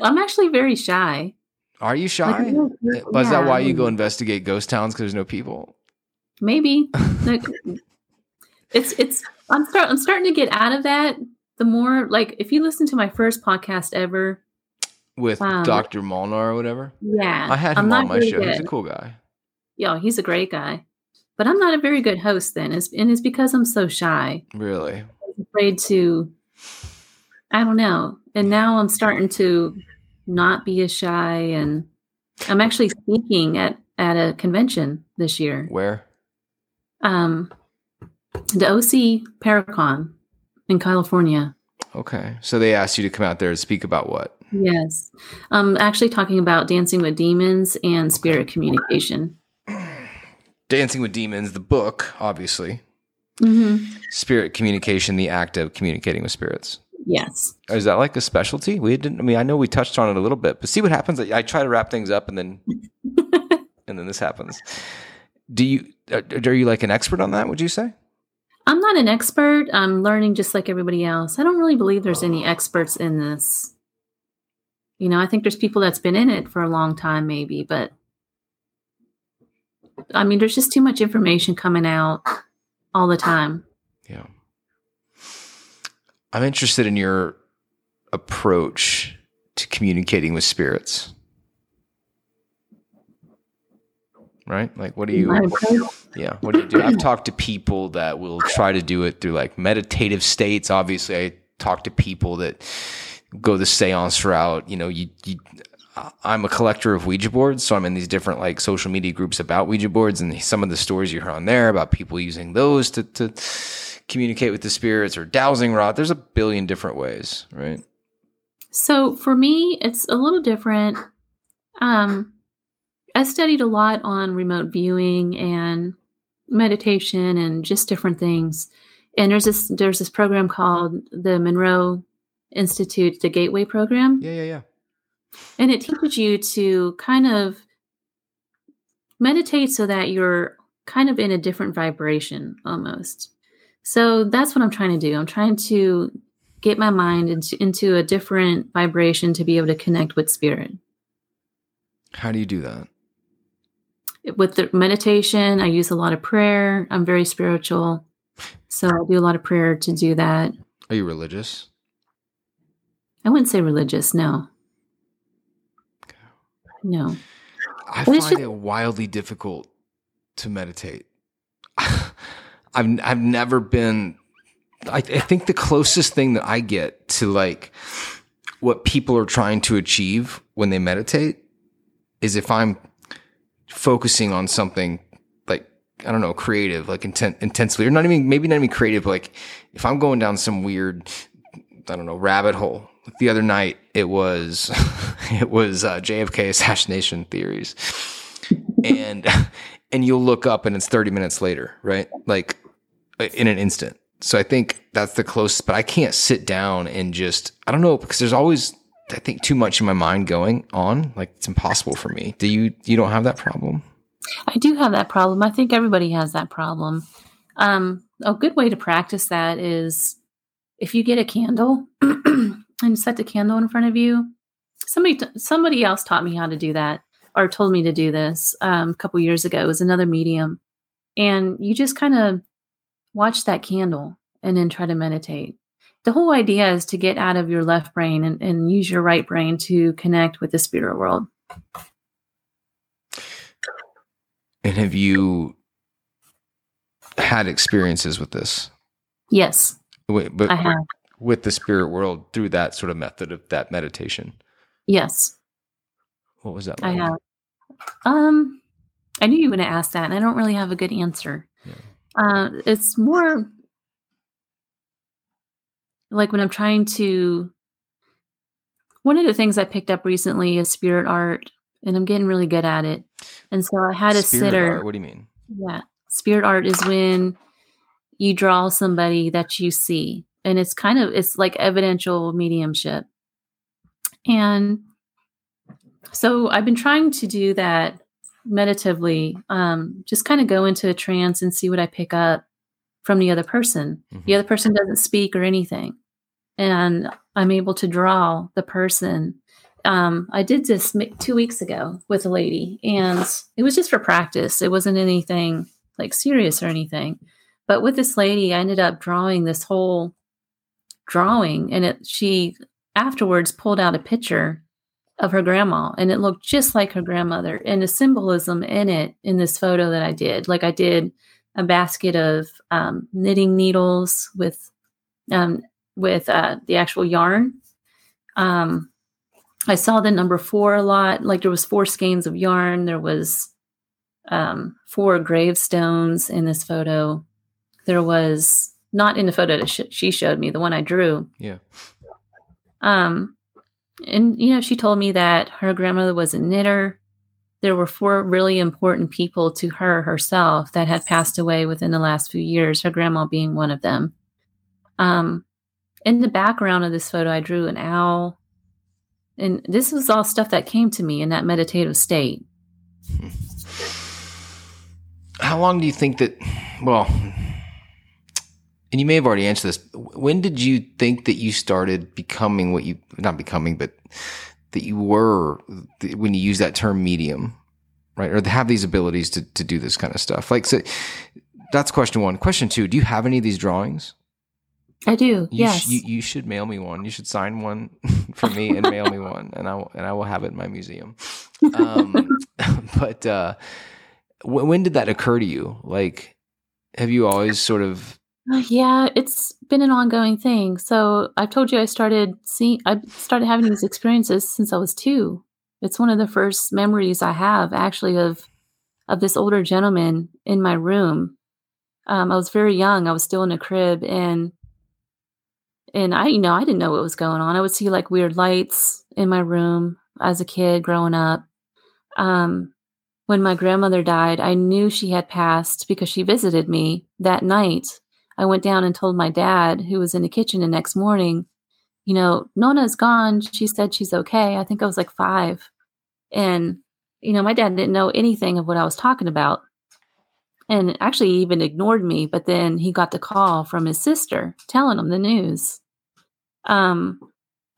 I'm actually very shy. Are you shy? Don't- But is that why you go investigate ghost towns because there's no people? Maybe. Like, it's it's I'm start I'm starting to get out of that. The more like if you listen to my first podcast ever, With Um, Dr. Molnar or whatever? yeah, I had I'm him on my very show. He's a cool guy. Yeah, he's a great guy, but I'm not a very good host. Then, it's, and it's because I'm so shy, Really? I'm afraid to. I don't know, and now I'm starting to not be as shy, and I'm actually speaking at at a convention this year. Where? Um, the OC Paracon in California. Okay. So they asked you to come out there and speak about what? Yes. I'm actually talking about dancing with demons and spirit communication. Dancing with Demons, the book, obviously. hmm Spirit communication, the act of communicating with spirits. Yes. Is that like a specialty? We didn't. I mean, I know we touched on it a little bit, but see what happens. I, I try to wrap things up, and then and then this happens. Do you are, are you like an expert on that? Would you say? I'm not an expert. I'm learning just like everybody else. I don't really believe there's any experts in this. You know, I think there's people that's been in it for a long time, maybe, but I mean, there's just too much information coming out all the time. Yeah. I'm interested in your approach to communicating with spirits. Right? Like, what do you? Yeah. What do you do? I've talked to people that will try to do it through like meditative states. Obviously, I talk to people that go the seance route. You know, you, you, I'm a collector of Ouija boards, so I'm in these different like social media groups about Ouija boards, and some of the stories you hear on there about people using those to, to communicate with the spirits or dowsing rod. There's a billion different ways, right? So for me, it's a little different. Um, I studied a lot on remote viewing and meditation and just different things. And there's this there's this program called the Monroe Institute, the Gateway Program, Yeah, yeah, yeah. And it teaches you to kind of meditate so that you're kind of in a different vibration almost. So that's what I'm trying to do. I'm trying to get my mind into, into a different vibration to be able to connect with spirit. How do you do that? With the meditation, I use a lot of prayer. I'm very spiritual. So I do a lot of prayer to do that. Are you religious? I wouldn't say religious, no. No. I find just- it wildly difficult to meditate. I've I've never been. I, I think the closest thing that I get to like what people are trying to achieve when they meditate is if I'm focusing on something like I don't know creative, like intent intensely, or not even maybe not even creative. but, Like if I'm going down some weird I don't know rabbit hole. The other night, it was it was uh, JFK assassination theories, and and you'll look up and it's 30 minutes later, right? Like in an instant. So I think that's the closest. But I can't sit down and just I don't know because there's always I think too much in my mind going on. Like it's impossible for me. Do you you don't have that problem? I do have that problem. I think everybody has that problem. Um, a good way to practice that is if you get a candle and set the candle in front of you somebody t- somebody else taught me how to do that or told me to do this um, a couple years ago. It was another medium, and you just kind of watch that candle and then try to meditate. The whole idea is to get out of your left brain and, and use your right brain to connect with the spirit world. And have you had experiences with this? Yes, Wait, but I have. With the spirit world through that sort of method of that meditation. Yes, What was that? I like? have. Um, I knew you were going to ask that, and I don't really have a good answer. Yeah. Uh, it's more like when I'm trying to. One of the things I picked up recently is spirit art, and I'm getting really good at it. And so I had a Spirit sitter. art, What do you mean? Yeah. Spirit art is when you draw somebody that you see. And it's kind of it's like evidential mediumship. And so I've been trying to do that meditatively, um, just kind of go into a trance and see what I pick up from the other person. Mhm. The other person doesn't speak or anything. And I'm able to draw the person. Um, I did this two weeks ago with a lady, and it was just for practice. It wasn't anything like serious or anything. But with this lady, I ended up drawing this whole drawing, and it she afterwards pulled out a picture of her grandma, and it looked just like her grandmother. And the symbolism in it in this photo that I did, like I did a basket of um, knitting needles with um, with uh, the actual yarn. Um, I saw the number four a lot. Like there was four skeins of yarn. There was um, four gravestones in this photo. There was not in the photo that sh- she showed me, the one I drew. Yeah. Um, and you know, she told me that her grandmother was a knitter. There were four really important people to her herself that had passed away within the last few years. Her grandma being one of them. Um, in the background of this photo, I drew an owl, and this was all stuff that came to me in that meditative state. How long do you think that? Well, and you may have already answered this. When did you think that you started becoming what you not becoming, but that you were when you use that term medium, right? Or have these abilities to to do this kind of stuff? Like, so that's question one. Question two: Do you have any of these drawings? I do, You yes. sh- you, you should mail me one. You should sign one for me and mail me one, and I will, and I will have it in my museum. Um, but uh, w- when did that occur to you? Like, have you always sort of? Uh, yeah, it's been an ongoing thing. So I've told you I started seeing, I started having these experiences since I was two. It's one of the first memories I have actually of of this older gentleman in my room. Um, I was very young. I was still in a crib, and and I, you know, I didn't know what was going on. I would see like weird lights in my room as a kid growing up. Um, when my grandmother died, I knew she had passed because she visited me that night. I went down and told my dad, who was in the kitchen the next morning, you know, Nona's gone. She said she's okay. I think I was like five. And, you know, my dad didn't know anything of what I was talking about. And actually, even ignored me. But then he got the call from his sister telling him the news. Um,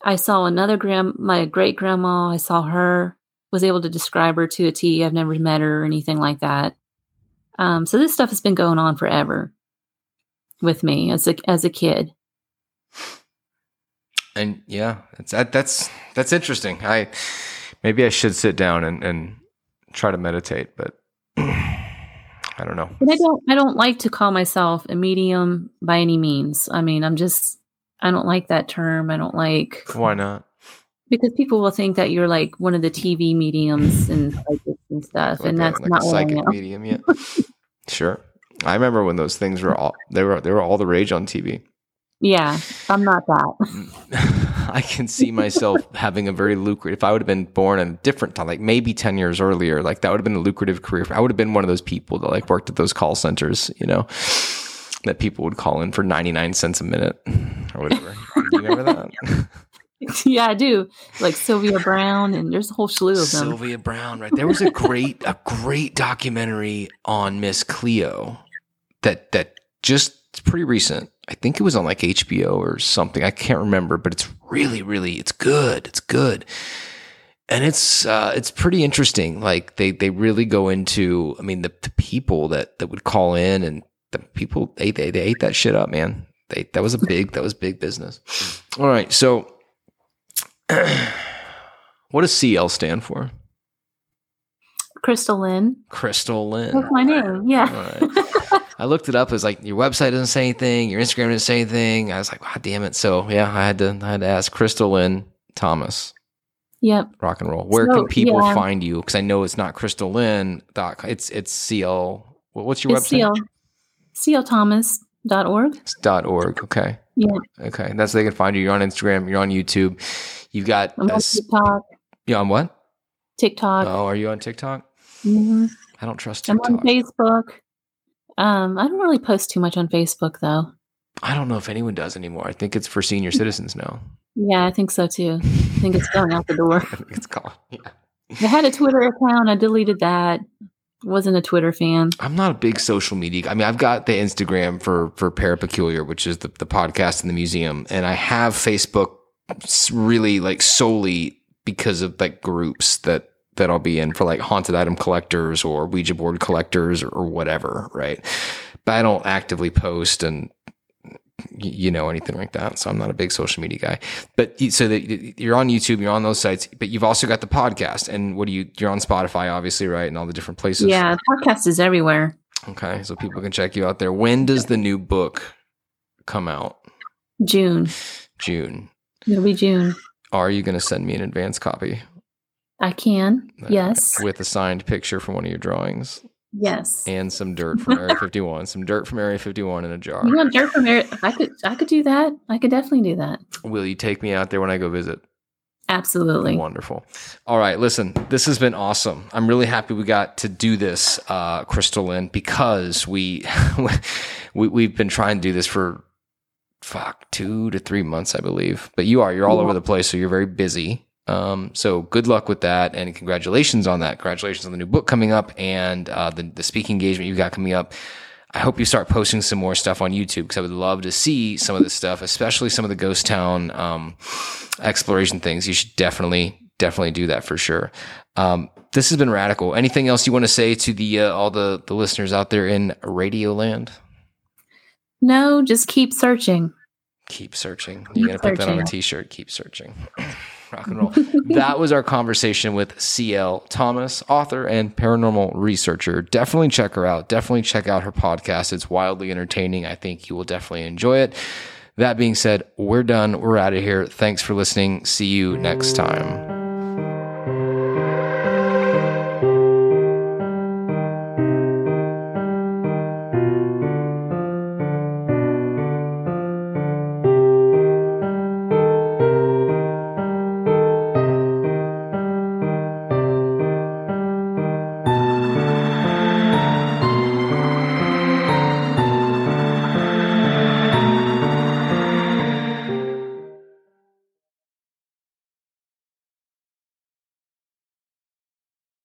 I saw another grand, my great grandma. I saw her, was able to describe her to a T. I've never met her or anything like that. Um, so this stuff has been going on forever with me as a as a kid. And yeah, it's that, that's that's interesting. I maybe I should sit down and and try to meditate, but I don't know. But I don't I don't like to call myself a medium by any means. I mean, I'm just I don't like that term. I don't like Why not? because people will think that you're like one of the TV mediums and and stuff, Like and a- that's like not a psychic medium, yeah. sure. I remember when those things were all they were they were all the rage on TV. Yeah, I'm not that. I can see myself having a very lucrative. If I would have been born at a different time, like maybe ten years earlier, like that would have been a lucrative career. I would have been one of those people that like worked at those call centers, you know, that people would call in for ninety nine cents a minute or whatever. Do you remember that? yeah, I do. Like Sylvia Browne, and there's a whole slew of them. Sylvia Browne, right? There was a great, a great documentary on Miss Cleo that that just it's pretty recent. I think it was on like HBO or something. I can't remember, but it's really, really, it's good. It's good. And it's uh, it's pretty interesting. Like they they really go into. I mean, the, the people that that would call in and the people they they, they ate that shit up, man. They that was a big that was big business. All right, so what does CL stand for? Crystal Lynn. Crystal Lynn. That's my name. Yeah. I looked it up. It was like your website doesn't say anything, your Instagram doesn't say anything. I was like, wow, damn it. So yeah, I had to I had to ask Crystal Lynn Thomas. Yep. Rock and roll. Where So, can people yeah. find you? Because I know it's not Crystal Lynn. Dot, it's it's CL. What's your It's website? CL, clthomas.org. It's dot org. Okay. Yeah. Okay. That's where they can find you. You're on Instagram. You're on YouTube. You've got. I'm a on TikTok. you on what? TikTok. Oh, are you on TikTok? hmm I don't trust TikTok. I'm on Facebook. Um, I don't really post too much on Facebook though. I don't know if anyone does anymore. I think it's for senior citizens now. Yeah, I think so too. I think it's going out the door. I think it's called. Yeah. I had a Twitter account. I deleted that. Wasn't a Twitter fan. I'm not a big social media. I mean, I've got the Instagram for for Parapeculiar, which is the, the podcast in the museum, and I have Facebook really like solely because of like groups that that I'll be in for like haunted item collectors or Ouija board collectors or, or whatever, right? But I don't actively post and you know anything like that, so I'm not a big social media guy. But so that you're on YouTube, you're on those sites, but you've also got the podcast, and what do you? You're on Spotify, obviously, right, and all the different places. Yeah, podcast is everywhere. Okay, so people can check you out there. When does the new book come out? June. June. It'll be June. Are you going to send me an advance copy? I can. Uh, Yes. With a signed picture from one of your drawings Yes. and some dirt from Area 51. Some dirt from Area 51 in a jar. You want dirt from there? I could. I could do that. I could definitely do that. Will you take me out there when I go visit? Absolutely. Wonderful. All right, listen, this has been awesome. I'm really happy we got to do this, uh, Crystal Lynn, because we, we we've been trying to do this for fuck two to three months, I believe. But you are you're all Yeah. over the place, so you're very busy. Um, so good luck with that, and congratulations on that. Congratulations on the new book coming up and uh, the the speaking engagement you've got coming up. I hope you start posting some more stuff on YouTube because I would love to see some of this stuff, especially some of the ghost town um, exploration things. You should definitely, definitely do that for sure. Um, this has been radical. Anything else you want to say to the uh, all the the listeners out there in Radio Land? No, just keep searching. Keep searching. You're gonna put that on a. T-shirt. Keep searching. Rock and roll. that was our conversation with CL Thomas, author and paranormal researcher. Definitely check her out. Definitely check out her podcast. It's wildly entertaining. I think you will definitely enjoy it. That being said, we're done. We're out of here. Thanks for listening. See you next time.